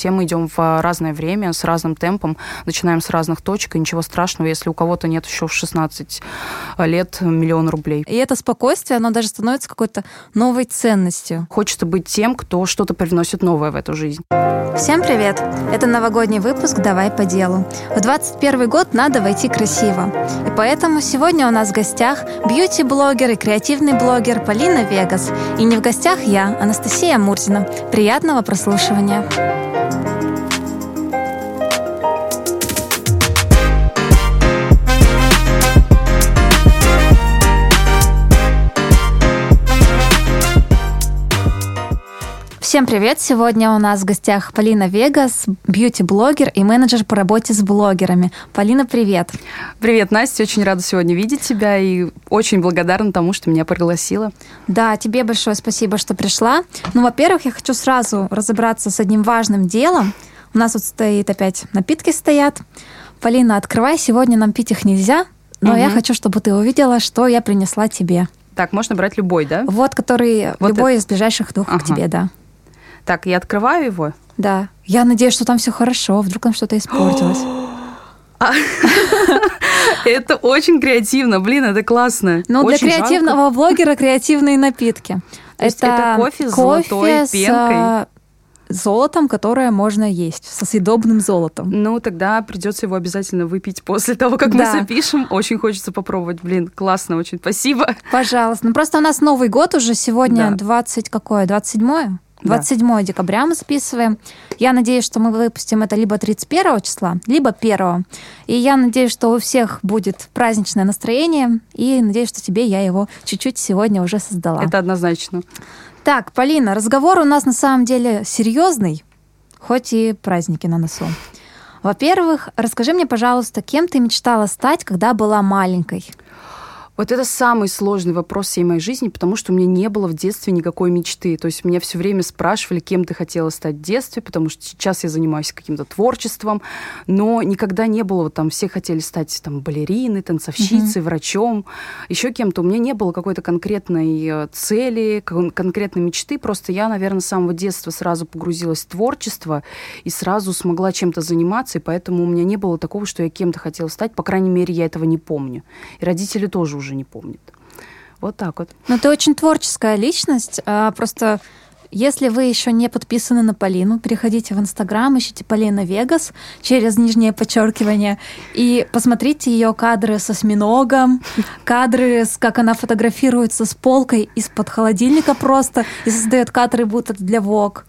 все мы идем в разное время, с разным темпом, начинаем с разных точек, и ничего страшного, если у кого-то нет еще в 16 лет миллиона рублей. И это спокойствие, оно даже становится какой-то новой ценностью. Хочется быть тем, кто что-то привносит новое в эту жизнь. Всем привет! Это новогодний выпуск «Давай по делу». В 21 год надо войти красиво. И поэтому сегодня у нас в гостях бьюти-блогер и креативный блогер Полина Вегас. И не в гостях я, Анастасия Мурзина. Приятного прослушивания! Всем привет! Сегодня у нас в гостях Полина Вегас, бьюти-блогер и менеджер по работе с блогерами. Полина, привет! Привет, Настя! Очень рада сегодня видеть тебя и очень благодарна тому, что меня пригласила. Да, тебе большое спасибо, что пришла. Ну, во-первых, я хочу сразу разобраться с одним важным делом. У нас вот стоит опять напитки стоят. Полина, открывай, сегодня нам пить их нельзя, но угу. я хочу, чтобы ты увидела, что я принесла тебе. Так, можно брать любой, да? Вот, который вот любой это. из ближайших двух ага. к тебе, да. Так, я открываю его? Да. Я надеюсь, что там все хорошо, вдруг там что-то испортилось. А, это очень креативно, блин, это классно. Ну, для креативного блогера креативные напитки. Это кофе с золотой пенкой золотом, которое можно есть, со съедобным золотом. Ну, тогда придется его обязательно выпить после того, как да. мы запишем. Очень хочется попробовать. Блин, классно очень. Спасибо. Пожалуйста. Ну, просто у нас Новый год уже сегодня да. 20 какое? 27 27 да. декабря мы записываем. Я надеюсь, что мы выпустим это либо 31 числа, либо 1. И я надеюсь, что у всех будет праздничное настроение. И надеюсь, что тебе я его чуть-чуть сегодня уже создала. Это однозначно. Так, Полина, разговор у нас на самом деле серьезный, хоть и праздники на носу. Во-первых, расскажи мне, пожалуйста, кем ты мечтала стать, когда была маленькой? Вот это самый сложный вопрос всей моей жизни, потому что у меня не было в детстве никакой мечты. То есть меня все время спрашивали, кем ты хотела стать в детстве, потому что сейчас я занимаюсь каким-то творчеством, но никогда не было, вот там все хотели стать там балериной, танцовщицей, mm-hmm. врачом, еще кем-то. У меня не было какой-то конкретной э, цели, конкретной мечты. Просто я, наверное, с самого детства сразу погрузилась в творчество и сразу смогла чем-то заниматься, и поэтому у меня не было такого, что я кем-то хотела стать. По крайней мере, я этого не помню. И родители тоже уже уже не помнит. Вот так вот. Но ты очень творческая личность. А просто если вы еще не подписаны на Полину, переходите в Инстаграм, ищите Полина Вегас через нижнее подчеркивание и посмотрите ее кадры со осьминогом, кадры, с, как она фотографируется с полкой из-под холодильника просто и создает кадры будто для Вог.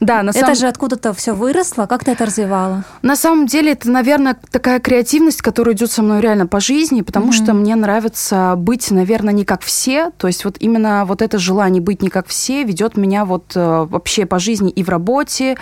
Да, на это самом... же откуда-то все выросло. Как ты это развивала? На самом деле это, наверное, такая креативность, которая идет со мной реально по жизни, потому mm-hmm. что мне нравится быть, наверное, не как все. То есть вот именно вот это желание быть не как все ведет меня вот э, вообще по жизни и в работе,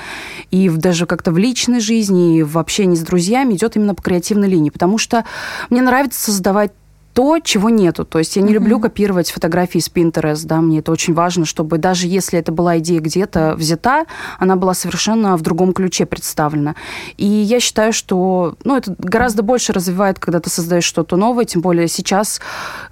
и в, даже как-то в личной жизни, и в общении с друзьями идет именно по креативной линии, потому что мне нравится создавать то, чего нету. То есть я не mm-hmm. люблю копировать фотографии с Pinterest, да, мне это очень важно, чтобы даже если это была идея где-то взята, она была совершенно в другом ключе представлена. И я считаю, что, ну, это гораздо больше развивает, когда ты создаешь что-то новое, тем более сейчас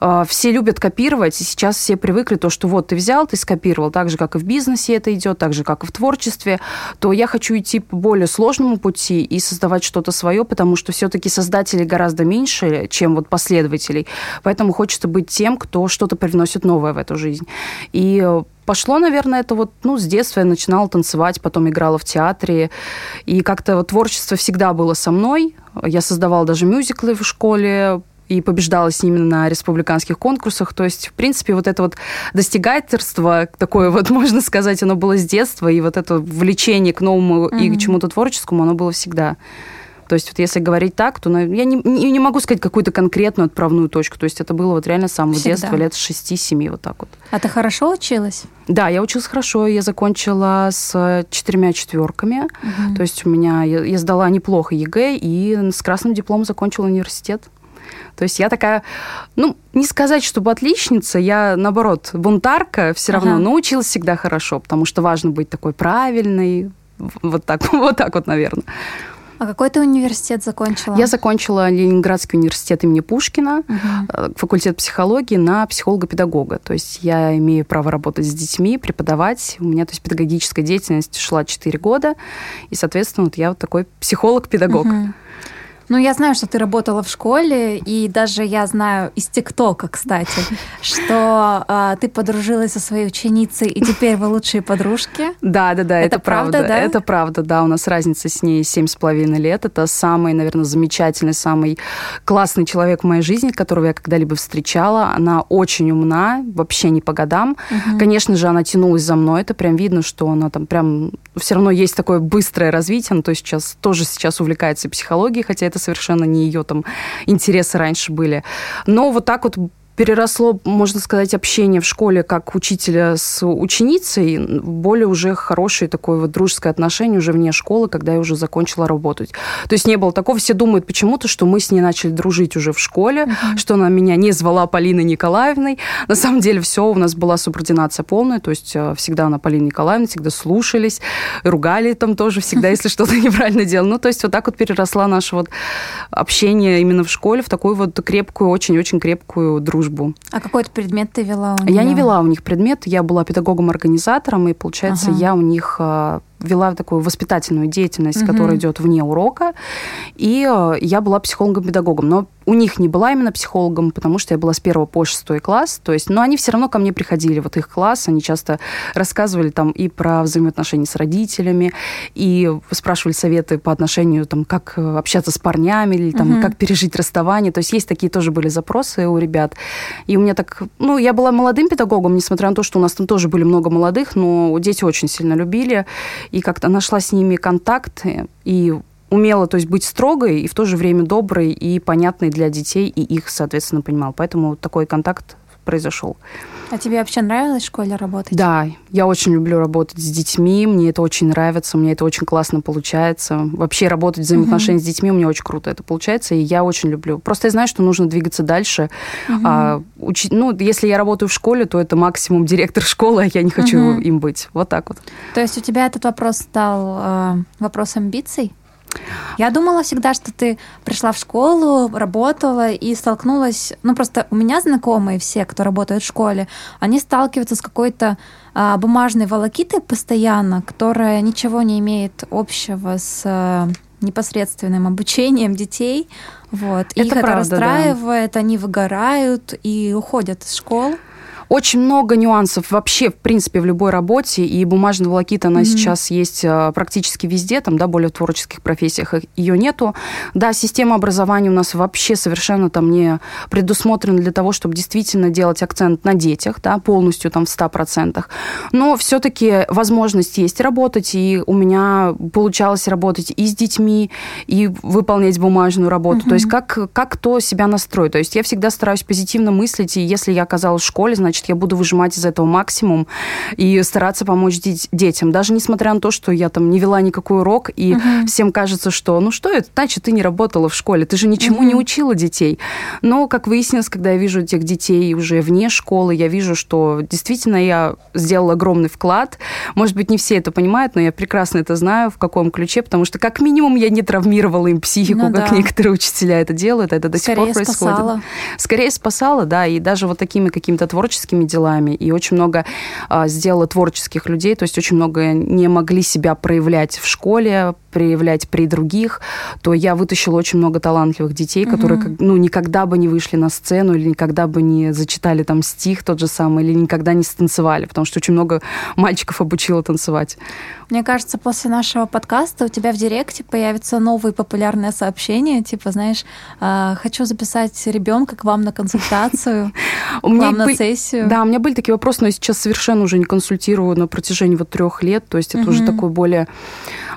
э, все любят копировать, и сейчас все привыкли то, что вот ты взял, ты скопировал, так же, как и в бизнесе это идет, так же, как и в творчестве, то я хочу идти по более сложному пути и создавать что-то свое, потому что все-таки создателей гораздо меньше, чем вот последователей. Поэтому хочется быть тем, кто что-то привносит новое в эту жизнь. И э, Пошло, наверное, это вот, ну, с детства я начинала танцевать, потом играла в театре, и как-то вот творчество всегда было со мной. Я создавала даже мюзиклы в школе, и побеждала с ними на республиканских конкурсах. То есть, в принципе, вот это вот достигательство, такое вот, можно сказать, оно было с детства, и вот это влечение к новому mm-hmm. и к чему-то творческому, оно было всегда. То есть вот если говорить так, то я не, не, могу сказать какую-то конкретную отправную точку. То есть это было вот реально с самого Всегда. детства, лет 6-7, вот так вот. А ты хорошо училась? Да, я училась хорошо. Я закончила с четырьмя четверками. Угу. То есть у меня я, я сдала неплохо ЕГЭ и с красным дипломом закончила университет. То есть я такая, ну, не сказать, чтобы отличница, я, наоборот, бунтарка все равно, ага. но училась всегда хорошо, потому что важно быть такой правильной, вот так, вот так вот, наверное. А какой ты университет закончила? Я закончила Ленинградский университет имени Пушкина, угу. факультет психологии на психолога-педагога. То есть я имею право работать с детьми, преподавать. У меня то есть, педагогическая деятельность шла 4 года. И, соответственно, вот я вот такой психолог-педагог. Угу. Ну, я знаю, что ты работала в школе, и даже я знаю из ТикТока, кстати, что э, ты подружилась со своей ученицей, и теперь вы лучшие подружки. Да, да, да, это, это правда, правда, да? Это правда, да. У нас разница с ней семь с половиной лет. Это самый, наверное, замечательный, самый классный человек в моей жизни, которого я когда-либо встречала. Она очень умна, вообще не по годам. Угу. Конечно же, она тянулась за мной. Это прям видно, что она там прям все равно есть такое быстрое развитие. Она то сейчас тоже сейчас увлекается психологией, хотя это совершенно не ее там интересы раньше были. Но вот так вот переросло, можно сказать, общение в школе как учителя с ученицей более уже хорошее такое вот дружеское отношение уже вне школы, когда я уже закончила работать. То есть не было такого. Все думают почему-то, что мы с ней начали дружить уже в школе, uh-huh. что она меня не звала Полиной Николаевной. На самом деле все, у нас была субординация полная, то есть э, всегда она Полина Николаевна, всегда слушались, ругали там тоже всегда, если что-то неправильно делал. Ну, то есть вот так вот переросла наше вот общение именно в школе в такую вот крепкую, очень-очень крепкую дружбу дружбу. А какой-то предмет ты вела у них? Я не вела у них предмет, я была педагогом-организатором, и, получается, ага. я у них э, вела такую воспитательную деятельность, угу. которая идет вне урока, и э, я была психологом-педагогом. Но у них не была именно психологом, потому что я была с первого по шестой класс. То есть, но они все равно ко мне приходили, вот их класс, они часто рассказывали там и про взаимоотношения с родителями, и спрашивали советы по отношению, там, как э, общаться с парнями, или там, угу. как пережить расставание. То есть есть такие тоже были запросы у ребят. И у меня так, ну, я была молодым педагогом, несмотря на то, что у нас там тоже были много молодых, но дети очень сильно любили и как-то нашла с ними контакт, и умела, то есть быть строгой и в то же время доброй и понятной для детей, и их, соответственно, понимал. Поэтому такой контакт произошел. А тебе вообще нравилось в школе работать? Да, я очень люблю работать с детьми, мне это очень нравится, мне это очень классно получается. Вообще работать взаимоотношения угу. с детьми у меня очень круто это получается, и я очень люблю. Просто я знаю, что нужно двигаться дальше. Угу. А, учить, ну, если я работаю в школе, то это максимум директор школы, а я не хочу угу. им быть. Вот так вот. То есть у тебя этот вопрос стал э, вопрос амбиций? Я думала всегда, что ты пришла в школу, работала и столкнулась... Ну, просто у меня знакомые все, кто работает в школе, они сталкиваются с какой-то а, бумажной волокитой постоянно, которая ничего не имеет общего с а, непосредственным обучением детей. Вот. Это их правда, это расстраивает, да. они выгорают и уходят из школ. Очень много нюансов вообще, в принципе, в любой работе, и бумажная волокита, она mm-hmm. сейчас есть э, практически везде, там, да, более в творческих профессиях ее нету. Да, система образования у нас вообще совершенно там не предусмотрена для того, чтобы действительно делать акцент на детях, да, полностью там в 100%. Но все-таки возможность есть работать, и у меня получалось работать и с детьми, и выполнять бумажную работу. Mm-hmm. То есть как, как кто себя настроит. То есть я всегда стараюсь позитивно мыслить, и если я оказалась в школе, значит, значит, я буду выжимать из этого максимум и стараться помочь детям. Даже несмотря на то, что я там не вела никакой урок, и угу. всем кажется, что ну что это, значит, ты не работала в школе, ты же ничему угу. не учила детей. Но, как выяснилось, когда я вижу этих детей уже вне школы, я вижу, что действительно я сделала огромный вклад. Может быть, не все это понимают, но я прекрасно это знаю, в каком ключе, потому что как минимум я не травмировала им психику, ну, как да. некоторые учителя это делают, это до Скорее сих пор происходит. Спасала. Скорее спасала, да, и даже вот такими какими-то творческими творческими делами, и очень много а, сделала творческих людей, то есть очень много не могли себя проявлять в школе, проявлять при других, то я вытащила очень много талантливых детей, которые угу. ну, никогда бы не вышли на сцену или никогда бы не зачитали там стих тот же самый, или никогда не станцевали, потому что очень много мальчиков обучила танцевать. Мне кажется, после нашего подкаста у тебя в директе появятся новые популярные сообщения, типа, знаешь, «А, хочу записать ребенка к вам на консультацию, к вам на сессию. Да, у меня были такие вопросы, но я сейчас совершенно уже не консультирую на протяжении вот трех лет, то есть это уже такой более...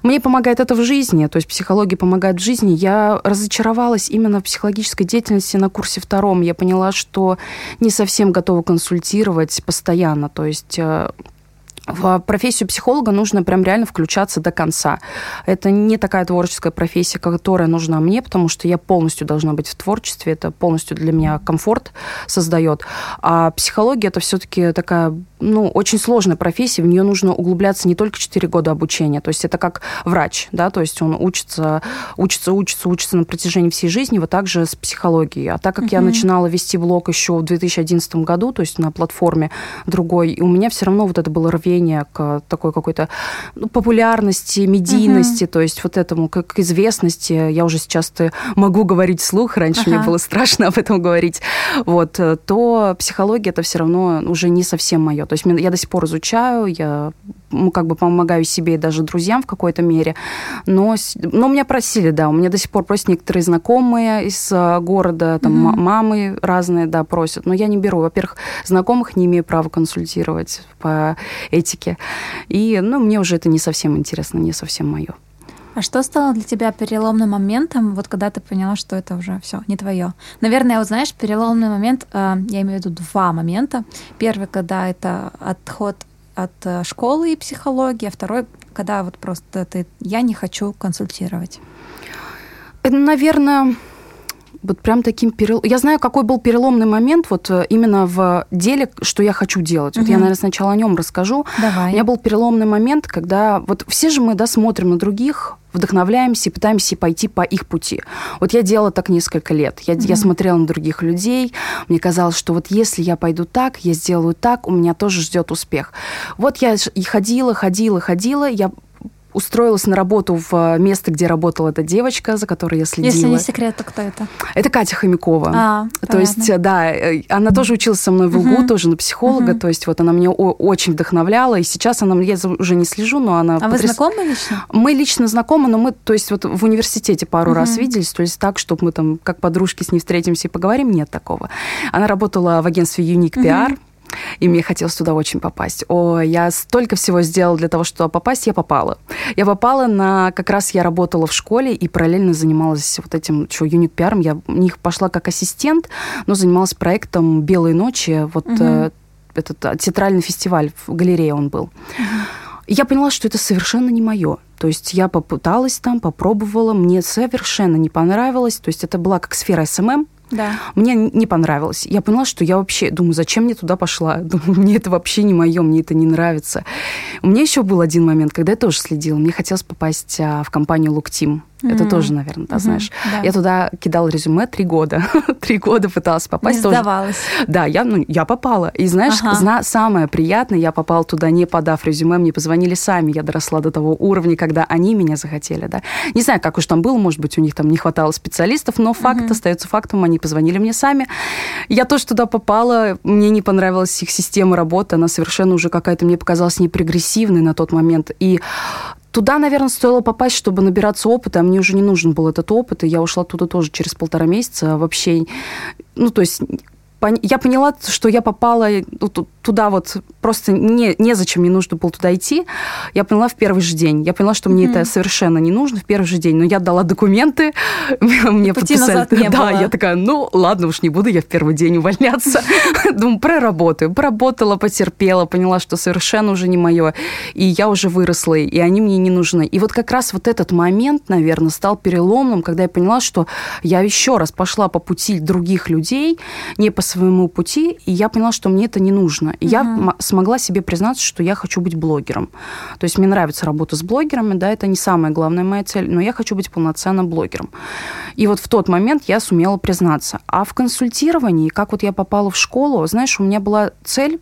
Мне помогает это в жизни, то есть психология помогает в жизни. Я разочаровалась именно в психологической деятельности на курсе втором. Я поняла, что не совсем готова консультировать постоянно, то есть э, в профессию психолога нужно прям реально включаться до конца. Это не такая творческая профессия, которая нужна мне, потому что я полностью должна быть в творчестве, это полностью для меня комфорт создает. А психология это все-таки такая, ну, очень сложная профессия, в нее нужно углубляться не только 4 года обучения, то есть это как врач, да, то есть он учится, учится, учится, учится на протяжении всей жизни, вот так же с психологией. А так как uh-huh. я начинала вести блог еще в 2011 году, то есть на платформе другой, и у меня все равно вот это было рвение стремление к такой какой-то ну, популярности, медийности, угу. то есть вот этому, как известности. Я уже сейчас могу говорить вслух, раньше ага. мне было страшно об этом говорить. Вот, то психология это все равно уже не совсем мое. То есть я до сих пор изучаю, я как бы помогаю себе и даже друзьям в какой-то мере. Но, но меня просили, да, у меня до сих пор просят некоторые знакомые из а, города, там mm-hmm. мамы разные, да, просят. Но я не беру. Во-первых, знакомых не имею права консультировать по этике. И, ну, мне уже это не совсем интересно, не совсем мое. А что стало для тебя переломным моментом, вот когда ты поняла, что это уже все не твое? Наверное, вот знаешь, переломный момент, э, я имею в виду два момента. Первый, когда это отход от э, школы и психологии, а второй, когда вот просто ты, я не хочу консультировать. Наверное, вот прям таким перелом... Я знаю, какой был переломный момент вот э, именно в деле, что я хочу делать. Угу. Вот я, наверное, сначала о нем расскажу. Давай. У меня был переломный момент, когда вот все же мы, да, смотрим на других, вдохновляемся и пытаемся пойти по их пути. Вот я делала так несколько лет. Я, mm-hmm. я смотрела на других людей, мне казалось, что вот если я пойду так, я сделаю так, у меня тоже ждет успех. Вот я и ходила, ходила, ходила, я устроилась на работу в э, место, где работала эта девочка, за которой я следила. Если не секрет, то кто это? Это Катя Хомякова. А, то понятно. есть, э, да, э, она тоже училась со мной в УГУ, угу. тоже на психолога, угу. то есть вот она меня очень вдохновляла, и сейчас она, я уже не слежу, но она... А потряс... вы знакомы лично? Мы лично знакомы, но мы, то есть вот в университете пару угу. раз виделись, то есть так, чтобы мы там как подружки с ней встретимся и поговорим, нет такого. Она работала в агентстве Unique PR, угу и мне хотелось туда очень попасть. О, я столько всего сделала для того, чтобы попасть, я попала. Я попала на... Как раз я работала в школе и параллельно занималась вот этим, что, Unique PR-ом. Я в них пошла как ассистент, но занималась проектом «Белые ночи». Вот угу. э, этот а, театральный фестиваль в галерее он был. Угу. я поняла, что это совершенно не мое. То есть я попыталась там, попробовала, мне совершенно не понравилось. То есть это была как сфера SMM, да. Мне не понравилось. Я поняла, что я вообще, думаю, зачем мне туда пошла? Думаю, мне это вообще не мое, мне это не нравится. У меня еще был один момент, когда я тоже следила. Мне хотелось попасть а, в компанию Луктим. Mm-hmm. Это тоже, наверное, да, mm-hmm. знаешь. Да. Я туда кидала резюме три года. три года пыталась попасть. Не тоже. сдавалась. Да, я, ну, я попала. И знаешь, ага. зна- самое приятное, я попала туда, не подав резюме, мне позвонили сами. Я доросла до того уровня, когда они меня захотели, да. Не знаю, как уж там было, может быть, у них там не хватало специалистов, но факт mm-hmm. остается фактом, они позвонили мне сами. Я тоже туда попала, мне не понравилась их система работы, она совершенно уже какая-то, мне показалась непрегрессивной на тот момент. И Туда, наверное, стоило попасть, чтобы набираться опыта, а мне уже не нужен был этот опыт, и я ушла туда тоже через полтора месяца. Вообще, ну, то есть я поняла, что я попала ну, туда вот просто не, незачем мне нужно было туда идти. Я поняла в первый же день. Я поняла, что mm-hmm. мне это совершенно не нужно в первый же день. Но я дала документы, мне Пути подписали. Не да, было. я такая, ну ладно, уж не буду я в первый день увольняться. Думаю, проработаю. Поработала, потерпела, поняла, что совершенно уже не мое. И я уже выросла, и они мне не нужны. И вот как раз вот этот момент, наверное, стал переломным, когда я поняла, что я еще раз пошла по пути других людей, не по своему пути, и я поняла, что мне это не нужно. И угу. я смогла себе признаться, что я хочу быть блогером. То есть мне нравится работа с блогерами, да, это не самая главная моя цель, но я хочу быть полноценным блогером. И вот в тот момент я сумела признаться. А в консультировании, как вот я попала в школу, знаешь, у меня была цель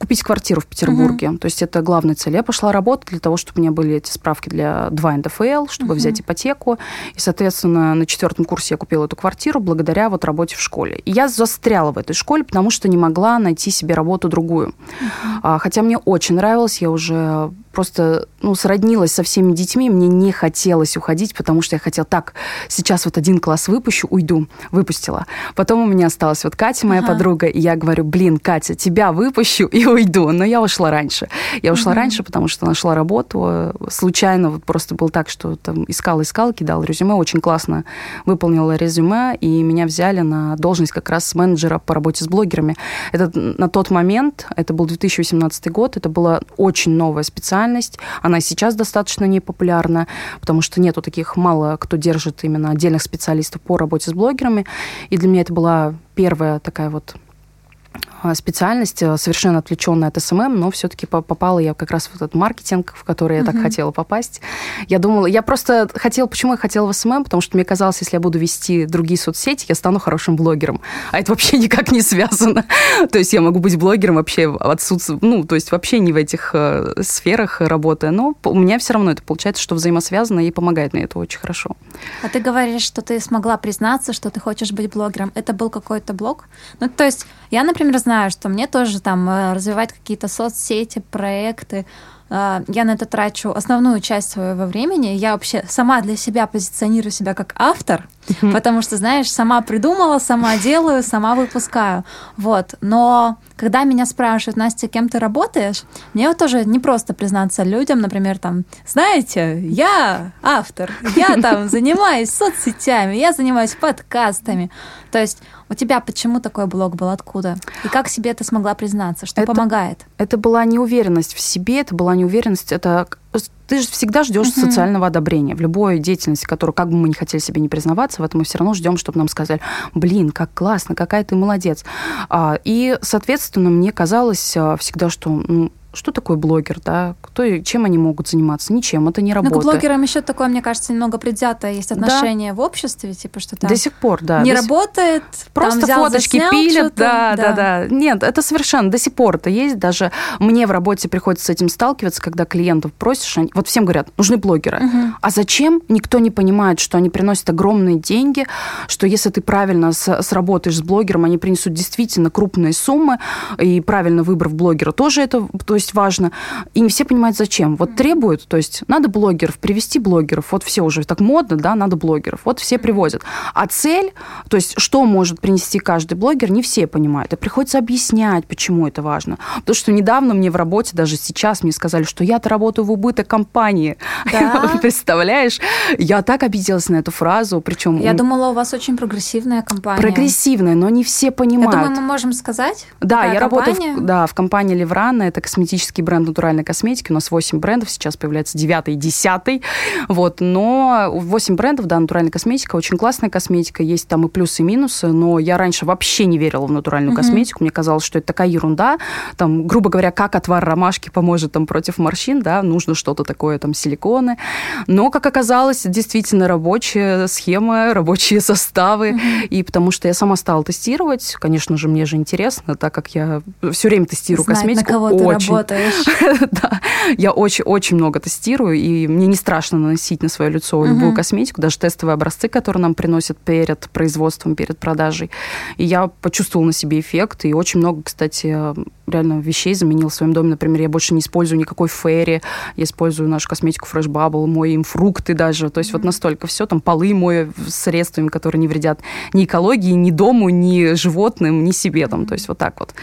купить квартиру в Петербурге. Угу. То есть это главная цель. Я пошла работать для того, чтобы у меня были эти справки для 2 НДФЛ, чтобы угу. взять ипотеку. И, соответственно, на четвертом курсе я купила эту квартиру благодаря вот работе в школе. И я застряла в этой школе, потому что не могла найти себе работу другую. Угу. Хотя мне очень нравилось, я уже просто ну, сроднилась со всеми детьми, мне не хотелось уходить, потому что я хотела, так, сейчас вот один класс выпущу, уйду. Выпустила. Потом у меня осталась вот Катя, моя ага. подруга, и я говорю, блин, Катя, тебя выпущу и уйду. Но я ушла раньше. Я ушла угу. раньше, потому что нашла работу. Случайно вот просто был так, что там искала-искала, кидала резюме, очень классно выполнила резюме, и меня взяли на должность как раз менеджера по работе с блогерами. Это на тот момент, это был 2018 год, это была очень новая специальность. Она сейчас достаточно непопулярна, потому что нету таких, мало кто держит именно отдельных специалистов по работе с блогерами. И для меня это была первая такая вот специальность, э, совершенно отвлеченная от SMM, но все-таки попала я как раз в этот маркетинг, в который я uh-huh. так хотела попасть. Я думала, я просто хотела, почему я хотела в SMM, потому что мне казалось, если я буду вести другие соцсети, я стану хорошим блогером. А это вообще никак не связано. то есть я могу быть блогером вообще отсутствие, ну, то есть вообще не в этих э, сферах работая, но у меня все равно это получается, что взаимосвязано и помогает мне это очень хорошо. А ты говоришь, что ты смогла признаться, что ты хочешь быть блогером. Это был какой-то блог? Ну, то есть я, например, знаю, что мне тоже там э, развивать какие-то соцсети, проекты. Э, я на это трачу основную часть своего времени. Я вообще сама для себя позиционирую себя как автор, потому что, знаешь, сама придумала, сама делаю, сама выпускаю. Вот. Но когда меня спрашивают, Настя, кем ты работаешь, мне вот тоже не просто признаться людям, например, там, знаете, я автор, я там занимаюсь соцсетями, я занимаюсь подкастами. То есть у тебя почему такой блог был? Откуда? И как себе ты смогла признаться? Что это, помогает? Это была неуверенность в себе, это была неуверенность, это ты же всегда ждешь uh-huh. социального одобрения в любой деятельности, которую, как бы мы не хотели себе не признаваться, в этом мы все равно ждем, чтобы нам сказали, блин, как классно, какая ты молодец. А, и, соответственно, мне казалось а, всегда, что ну, что такое блогер, да? Кто, чем они могут заниматься? Ничем, это не работа. Ну, к блогерам еще такое, мне кажется, немного предвзятое есть отношение да. в обществе, типа что то До сих пор, да. Не работает, просто взял, фоточки заснял пилят, да, да, да, да. Нет, это совершенно до сих пор это есть. Даже мне в работе приходится с этим сталкиваться, когда клиентов просишь, они, вот всем говорят, нужны блогеры. Угу. А зачем? Никто не понимает, что они приносят огромные деньги, что если ты правильно сработаешь с блогером, они принесут действительно крупные суммы, и правильно выбрав блогера тоже это, то есть важно. И не все понимают, зачем. Вот требуют, то есть надо блогеров, привести блогеров. Вот все уже так модно, да, надо блогеров. Вот все привозят. А цель, то есть что может принести каждый блогер, не все понимают. И приходится объяснять, почему это важно. Потому что недавно мне в работе, даже сейчас мне сказали, что я-то работаю в убыток компании. Да? Представляешь? Я так обиделась на эту фразу, причем... Я думала, у вас очень прогрессивная компания. Прогрессивная, но не все понимают. Я думаю, мы можем сказать. Да, я компания? работаю в, да, в компании Леврана, это косметический бренд натуральной косметики. У нас 8 брендов, сейчас появляется 9 и 10. Вот, но 8 брендов, да, натуральная косметика, очень классная косметика, есть там и плюсы, и минусы, но я раньше вообще не верила в натуральную mm косметику, мне казалось, что это такая ерунда, там, грубо говоря, как отвар ромашки поможет там против морщин, да, нужно что-то такое, там, силиконы, но, как оказалось, действительно рабочая схема, рабочие составы, mm и потому что я сама стала тестировать, конечно же, мне же интересно, так как я все время тестирую Знать, косметику. на кого очень. ты работаешь. да, я очень-очень много тестирую, и мне не страшно наносить на свое лицо любую косметику, даже тестовые образцы, которые нам приносят перед производством, перед продажей. И я почувствовала на себе эффект, и очень много, кстати, реально вещей заменила в своем доме. Например, я больше не использую никакой фэри, я использую нашу косметику Fresh Bubble, мою им фрукты даже. То есть mm-hmm. вот настолько все, там полы мою средствами, которые не вредят ни экологии, ни дому, ни животным, ни себе. Там, то есть вот так вот.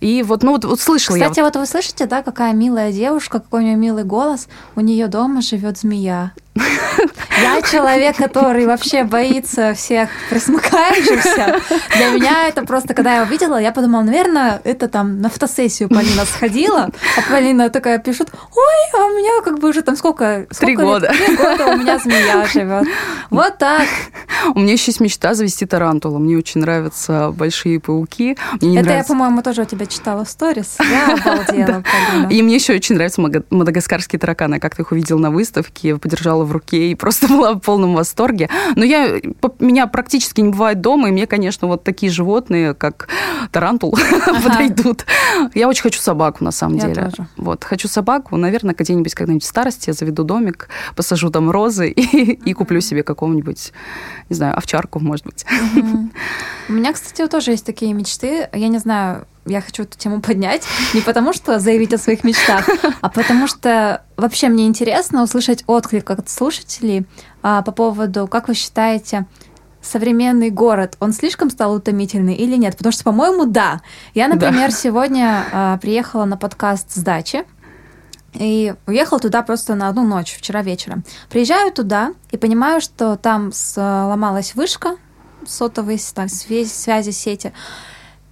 И вот, ну вот, вот слышала Кстати, я... вот вы слышите, да, какая милая девушка, какой у нее милый голос. У нее дома живет змея. Я человек, который вообще боится всех присмыкающихся. Для меня это просто, когда я увидела, я подумала, наверное, это там на фотосессию Полина сходила, а Полина такая пишет, ой, а у меня как бы уже там сколько? сколько Три года. Три года у меня змея живет. Вот так. У меня еще есть мечта завести тарантула. Мне очень нравятся большие пауки. Мне это нравится... я, по-моему, тоже у тебя читала в сторис. Я обалдела, Полина. И мне еще очень нравятся мадагаскарские тараканы. Как ты их увидел на выставке, подержала в руке и просто была в полном восторге. Но я, меня практически не бывает дома, и мне, конечно, вот такие животные, как тарантул, ага. подойдут. Я очень хочу собаку, на самом я деле. Тоже. Вот, хочу собаку. Наверное, где-нибудь когда-нибудь в старости я заведу домик, посажу там розы и, и куплю себе какого-нибудь, не знаю, овчарку, может быть. У меня, кстати, тоже есть такие мечты. Я не знаю, я хочу эту тему поднять не потому, что заявить о своих мечтах, а потому что вообще мне интересно услышать отклик от слушателей а, по поводу, как вы считаете, современный город, он слишком стал утомительный или нет? Потому что, по-моему, да. Я, например, да. сегодня а, приехала на подкаст с дачи. И уехала туда просто на одну ночь, вчера вечером. Приезжаю туда и понимаю, что там сломалась вышка сотовой там, связи, связи сети.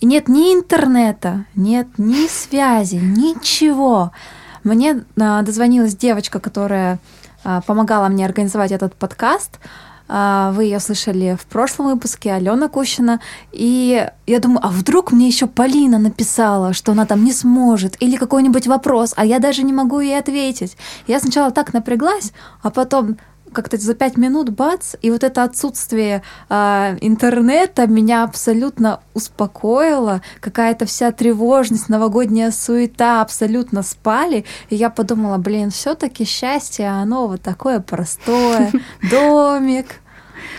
И нет ни интернета, нет ни связи, ничего. Мне а, дозвонилась девочка, которая а, помогала мне организовать этот подкаст. А, вы ее слышали в прошлом выпуске, Алена Кущина. И я думаю, а вдруг мне еще Полина написала, что она там не сможет, или какой-нибудь вопрос, а я даже не могу ей ответить. Я сначала так напряглась, а потом как-то за пять минут бац, и вот это отсутствие э, интернета меня абсолютно успокоило, какая-то вся тревожность, новогодняя суета абсолютно спали, и я подумала, блин, все-таки счастье, оно вот такое простое, домик,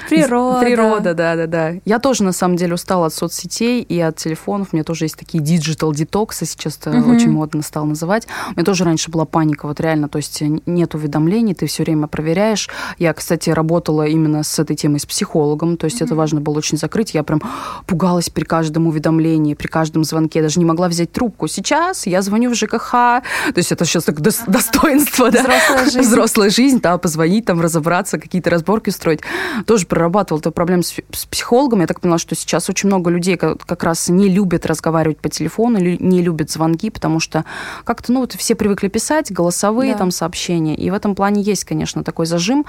Природа. Природа, да, да, да. Я тоже, на самом деле, устала от соцсетей и от телефонов. У меня тоже есть такие digital детоксы, сейчас это угу. очень модно стало называть. У меня тоже раньше была паника, вот реально, то есть нет уведомлений, ты все время проверяешь. Я, кстати, работала именно с этой темой с психологом, то есть угу. это важно было очень закрыть. Я прям пугалась при каждом уведомлении, при каждом звонке, даже не могла взять трубку. Сейчас я звоню в ЖКХ, то есть это сейчас так ага. достоинство, да? Взрослая жизнь. Взрослая жизнь, да, позвонить, там, разобраться, какие-то разборки устроить. Тоже прорабатывала эту проблему с, с психологом, я так поняла, что сейчас очень много людей как, как раз не любят разговаривать по телефону, не любят звонки, потому что как-то, ну, вот все привыкли писать голосовые да. там сообщения, и в этом плане есть, конечно, такой зажим,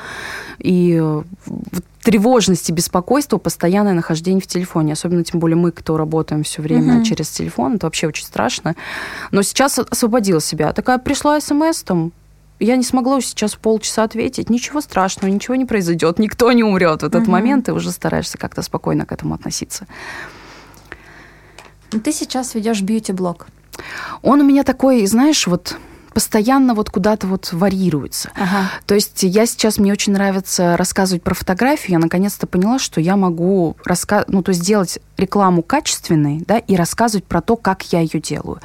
и тревожность и беспокойство, постоянное нахождение в телефоне. Особенно, тем более мы, кто работаем все время угу. через телефон, это вообще очень страшно. Но сейчас освободила себя. Такая пришла смс, там, я не смогла сейчас полчаса ответить. Ничего страшного, ничего не произойдет, никто не умрет в этот угу. момент, и уже стараешься как-то спокойно к этому относиться. Ты сейчас ведешь бьюти-блог. Он у меня такой, знаешь, вот постоянно вот куда-то вот варьируется. Ага. То есть я сейчас, мне очень нравится рассказывать про фотографию, я наконец-то поняла, что я могу раска... ну, то есть делать рекламу качественной, да, и рассказывать про то, как я ее делаю.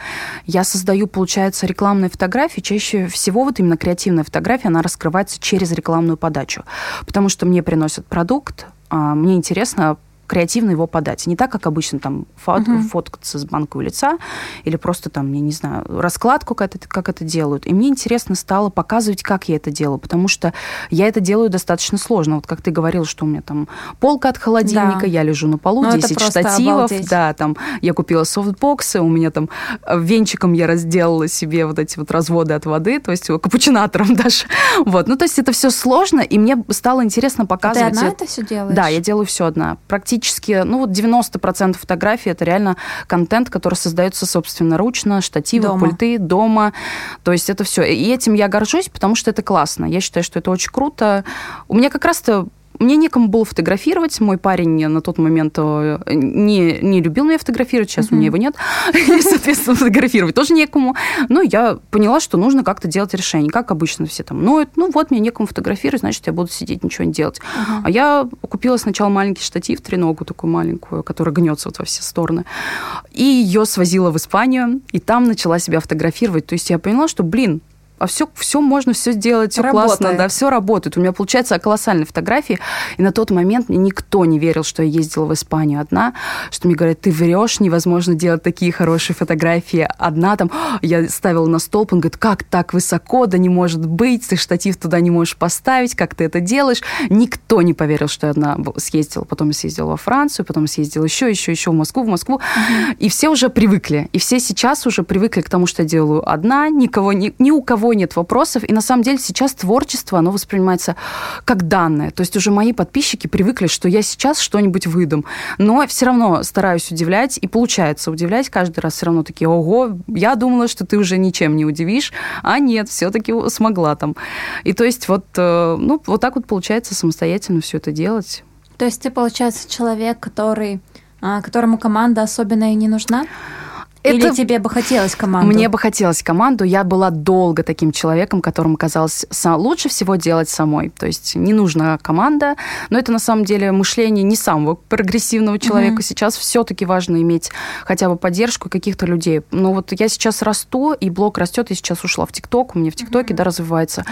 Я создаю, получается, рекламные фотографии, чаще всего вот именно креативная фотография, она раскрывается через рекламную подачу, потому что мне приносят продукт, а, мне интересно креативно его подать. Не так, как обычно там фот, угу. фоткаться с банкового лица или просто там, я не знаю, раскладку, как это, как это делают. И мне интересно стало показывать, как я это делаю, потому что я это делаю достаточно сложно. Вот как ты говорил, что у меня там полка от холодильника, да. я лежу на полу, ну, 10 штативов, обалдеть. да, там я купила софтбоксы, у меня там э, венчиком я разделала себе вот эти вот разводы от воды, то есть капучинатором даже. Вот, ну то есть это все сложно, и мне стало интересно показывать. Ты одна это все делаешь? Да, я делаю все одна. Практически практически, ну вот 90% фотографий это реально контент, который создается собственноручно, штативы, дома. пульты, дома. То есть это все. И этим я горжусь, потому что это классно. Я считаю, что это очень круто. У меня как раз-то мне некому было фотографировать. Мой парень на тот момент э, не, не любил меня фотографировать, сейчас mm-hmm. у меня его нет. И, соответственно, фотографировать тоже некому. Но я поняла, что нужно как-то делать решение. Как обычно все там ноют. Ну вот, мне некому фотографировать, значит, я буду сидеть, ничего не делать. Uh-huh. А я купила сначала маленький штатив, треногу такую маленькую, которая гнется вот во все стороны. И ее свозила в Испанию, и там начала себя фотографировать. То есть я поняла, что, блин, а все, все можно, все сделать, все работает. классно, да, все работает. У меня получается колоссальные фотографии, и на тот момент мне никто не верил, что я ездила в Испанию одна, что мне говорят, ты врешь, невозможно делать такие хорошие фотографии одна, там, я ставила на столб, он говорит, как так высоко, да не может быть, ты штатив туда не можешь поставить, как ты это делаешь. Никто не поверил, что я одна съездила, потом я съездила во Францию, потом съездила еще, еще, еще в Москву, в Москву, и все уже привыкли, и все сейчас уже привыкли к тому, что я делаю одна, никого, ни, ни у кого нет вопросов. И на самом деле сейчас творчество, оно воспринимается как данное. То есть уже мои подписчики привыкли, что я сейчас что-нибудь выдам. Но все равно стараюсь удивлять, и получается удивлять каждый раз. Все равно такие, ого, я думала, что ты уже ничем не удивишь, а нет, все-таки смогла там. И то есть вот, э, ну, вот так вот получается самостоятельно все это делать. То есть ты, получается, человек, который, а, которому команда особенно и не нужна? Это... Или тебе бы хотелось команду? Мне бы хотелось команду. Я была долго таким человеком, которому казалось лучше всего делать самой. То есть не нужна команда, но это на самом деле мышление не самого прогрессивного человека. Угу. Сейчас все-таки важно иметь хотя бы поддержку каких-то людей. Но вот я сейчас расту, и блог растет. Я сейчас ушла в ТикТок, у меня в ТикТоке, угу. да, развивается.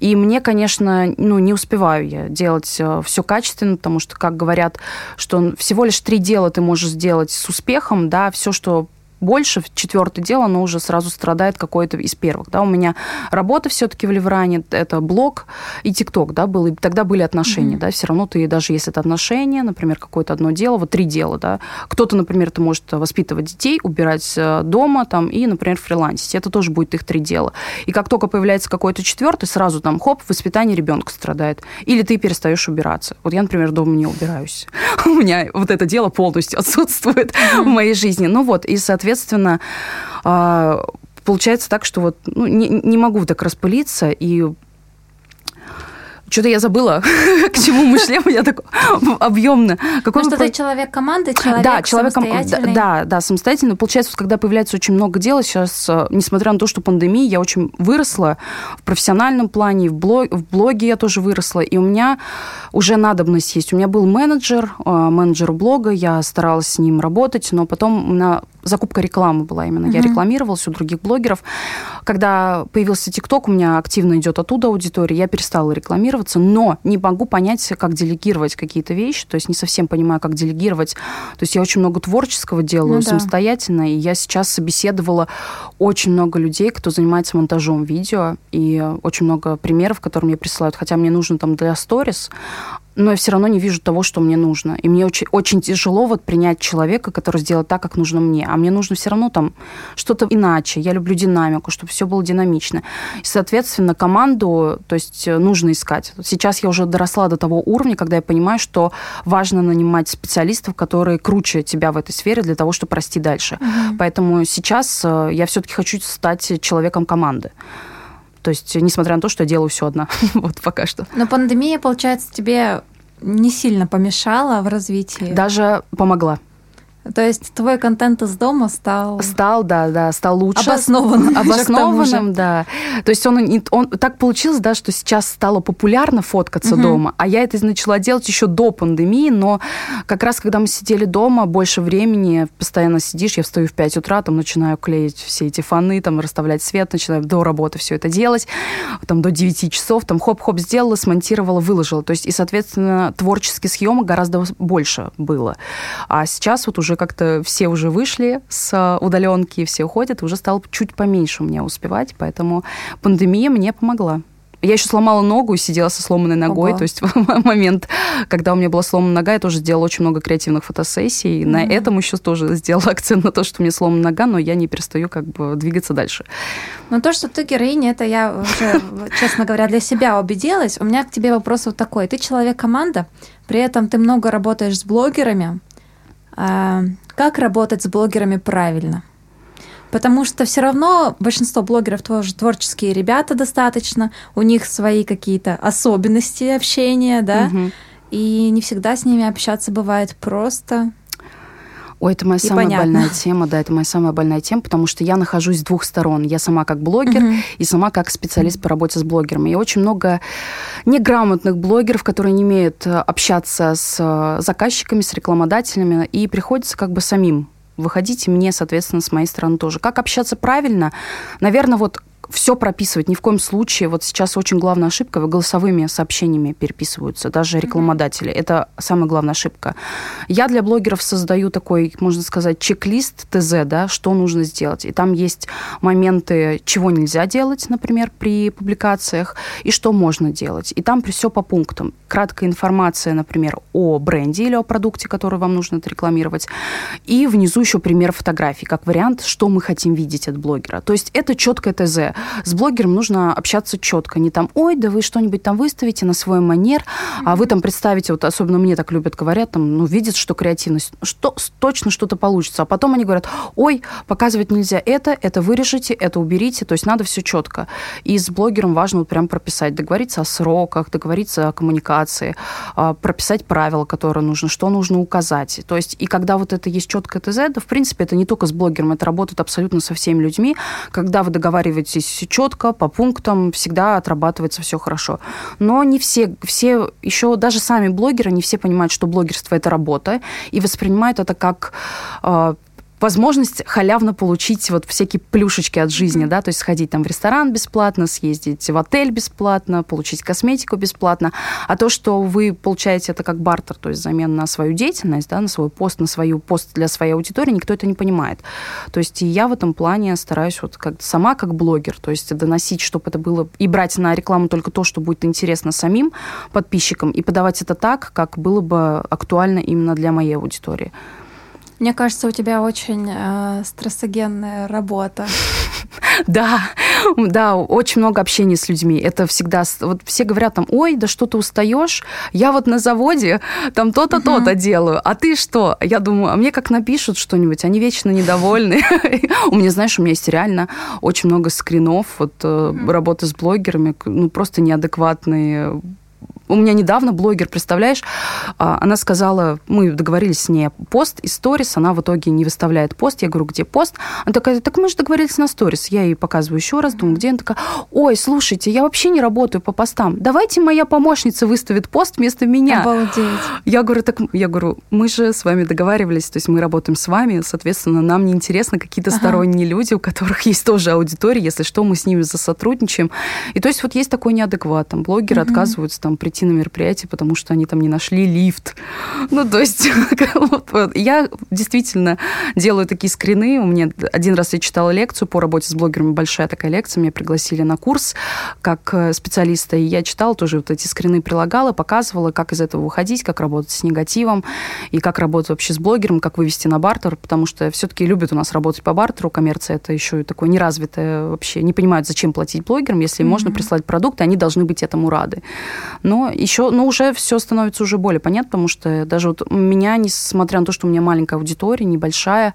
И мне, конечно, ну, не успеваю я делать э, все качественно, потому что, как говорят, что всего лишь три дела ты можешь сделать с успехом, да, все, что больше, четвертое дело, оно уже сразу страдает какое-то из первых. Да? У меня работа все-таки в Ливране, это блог и ТикТок, да, был, и тогда были отношения, mm-hmm. да, все равно ты, даже если это отношения, например, какое-то одно дело, вот три дела, да, кто-то, например, ты может воспитывать детей, убирать э, дома, там, и, например, фрилансить, это тоже будет их три дела. И как только появляется какой-то четвертый, сразу там, хоп, воспитание ребенка страдает. Или ты перестаешь убираться. Вот я, например, дома не убираюсь. У меня вот это дело полностью отсутствует в моей жизни. Ну вот, и, соответственно, соответственно, а, получается так, что вот ну, не, не могу так распылиться, и что-то я забыла, к чему мы шли, у меня так объемно. Какой что ты человек команды, человек да, человек самостоятельный. Да, да, самостоятельно. Получается, когда появляется очень много дел, сейчас, э, несмотря на то, что пандемия, я очень выросла в профессиональном плане, в, блог, в блоге я тоже выросла, и у меня уже надобность есть. У меня был менеджер, э, менеджер блога, я старалась с ним работать, но потом у меня закупка рекламы была именно. Mm-hmm. Я рекламировалась у других блогеров. Когда появился ТикТок, у меня активно идет оттуда аудитория, я перестала рекламироваться, но не могу понять, как делегировать какие-то вещи, то есть не совсем понимаю, как делегировать. То есть я очень много творческого делаю ну, самостоятельно, да. и я сейчас собеседовала очень много людей, кто занимается монтажом видео, и очень много примеров, которые мне присылают, хотя мне нужно там для сторис, но я все равно не вижу того, что мне нужно. И мне очень, очень тяжело вот принять человека, который сделает так, как нужно мне. А мне нужно все равно там что-то иначе. Я люблю динамику, чтобы все было динамично. И, соответственно, команду, то есть э, нужно искать. Сейчас я уже доросла до того уровня, когда я понимаю, что важно нанимать специалистов, которые круче тебя в этой сфере для того, чтобы расти дальше. Угу. Поэтому сейчас э, я все-таки хочу стать человеком команды. То есть, несмотря на то, что я делаю все одна, вот пока что. Но пандемия, получается, тебе не сильно помешала в развитии? Даже помогла. То есть твой контент из дома стал... Стал, да, да, стал лучше. Обоснованным. Обоснованным, да. То есть он, он так получилось, да, что сейчас стало популярно фоткаться угу. дома, а я это начала делать еще до пандемии, но как раз когда мы сидели дома, больше времени, постоянно сидишь, я встаю в 5 утра, там начинаю клеить все эти фоны, там расставлять свет, начинаю до работы все это делать, там до 9 часов, там хоп-хоп сделала, смонтировала, выложила. То есть и, соответственно, творческий съемок гораздо больше было. А сейчас вот уже как-то все уже вышли с удаленки, все уходят, уже стало чуть поменьше у меня успевать, поэтому пандемия мне помогла. Я еще сломала ногу и сидела со сломанной ногой. Ого. То есть в момент, когда у меня была сломана нога, я тоже сделала очень много креативных фотосессий. Mm-hmm. На этом еще тоже сделала акцент на то, что у меня сломана нога, но я не перестаю как бы двигаться дальше. Но то, что ты героиня, это я уже, честно говоря, для себя убедилась. У меня к тебе вопрос вот такой. Ты человек-команда, при этом ты много работаешь с блогерами, а, как работать с блогерами правильно? Потому что все равно большинство блогеров тоже творческие ребята достаточно, у них свои какие-то особенности общения, да, угу. и не всегда с ними общаться бывает просто. Ой, это моя и самая понятно. больная тема, да, это моя самая больная тема, потому что я нахожусь с двух сторон. Я сама как блогер uh-huh. и сама как специалист по работе с блогерами. И очень много неграмотных блогеров, которые не умеют э, общаться с э, заказчиками, с рекламодателями, и приходится как бы самим выходить, и мне, соответственно, с моей стороны тоже. Как общаться правильно? Наверное, вот все прописывать. Ни в коем случае. Вот сейчас очень главная ошибка. Голосовыми сообщениями переписываются, даже рекламодатели. Mm-hmm. Это самая главная ошибка. Я для блогеров создаю такой, можно сказать, чек-лист ТЗ, да, что нужно сделать. И там есть моменты, чего нельзя делать, например, при публикациях, и что можно делать. И там все по пунктам. Краткая информация, например, о бренде или о продукте, который вам нужно отрекламировать. И внизу еще пример фотографий, как вариант, что мы хотим видеть от блогера. То есть это четкое ТЗ С блогером нужно общаться четко. Не там, ой, да вы что-нибудь там выставите на свой манер, mm-hmm. а вы там представите, вот особенно мне так любят говорят, там, ну, видят, что креативность, что точно что-то получится. А потом они говорят, ой, показывать нельзя это, это вырежете, это уберите. То есть надо все четко. И с блогером важно вот прям прописать, договориться о сроках, договориться о коммуникации, а, прописать правила, которые нужно, что нужно указать. То есть и когда вот это есть четкое ТЗ, да, в принципе, это не только с блогером, это работает абсолютно со всеми людьми. Когда вы договариваетесь четко, по пунктам, всегда отрабатывается все хорошо. Но не все, все еще даже сами блогеры, не все понимают, что блогерство это работа, и воспринимают это как а, возможность халявно получить вот всякие плюшечки от жизни, mm-hmm. да, то есть сходить там в ресторан бесплатно, съездить в отель бесплатно, получить косметику бесплатно, а то, что вы получаете это как бартер, то есть взамен на свою деятельность, да, на свой пост, на свою пост для своей аудитории, никто это не понимает. То есть и я в этом плане стараюсь вот как сама как блогер, то есть доносить, чтобы это было, и брать на рекламу только то, что будет интересно самим подписчикам, и подавать это так, как было бы актуально именно для моей аудитории. Мне кажется, у тебя очень э, стрессогенная работа. Да, да, очень много общения с людьми. Это всегда... Вот все говорят там, ой, да что ты устаешь? Я вот на заводе там то-то, то-то делаю. А ты что? Я думаю, а мне как напишут что-нибудь, они вечно недовольны. У меня, знаешь, у меня есть реально очень много скринов вот э, работы с блогерами, ну просто неадекватные у меня недавно блогер, представляешь, а, она сказала, мы договорились с ней пост и сторис, она в итоге не выставляет пост. Я говорю, где пост? Она такая, так мы же договорились на сторис. Я ей показываю еще раз, думаю, где? Она такая, ой, слушайте, я вообще не работаю по постам. Давайте моя помощница выставит пост вместо меня. Обалдеть. Я говорю, так, я говорю, мы же с вами договаривались, то есть мы работаем с вами, соответственно, нам не интересно какие-то ага. сторонние люди, у которых есть тоже аудитория, если что, мы с ними засотрудничаем. И то есть вот есть такой неадекват, там блогеры угу. отказываются там прийти на мероприятие, потому что они там не нашли лифт. Ну, то есть я действительно делаю такие скрины. У меня один раз я читала лекцию по работе с блогерами, большая такая лекция, меня пригласили на курс как э, специалиста, и я читала тоже вот эти скрины, прилагала, показывала, как из этого выходить, как работать с негативом, и как работать вообще с блогером, как вывести на бартер, потому что все-таки любят у нас работать по бартеру, коммерция это еще и такое неразвитое вообще, не понимают, зачем платить блогерам, если mm-hmm. можно прислать продукты, они должны быть этому рады. Но еще, ну, уже все становится уже более понятно, потому что даже вот меня, несмотря на то, что у меня маленькая аудитория, небольшая,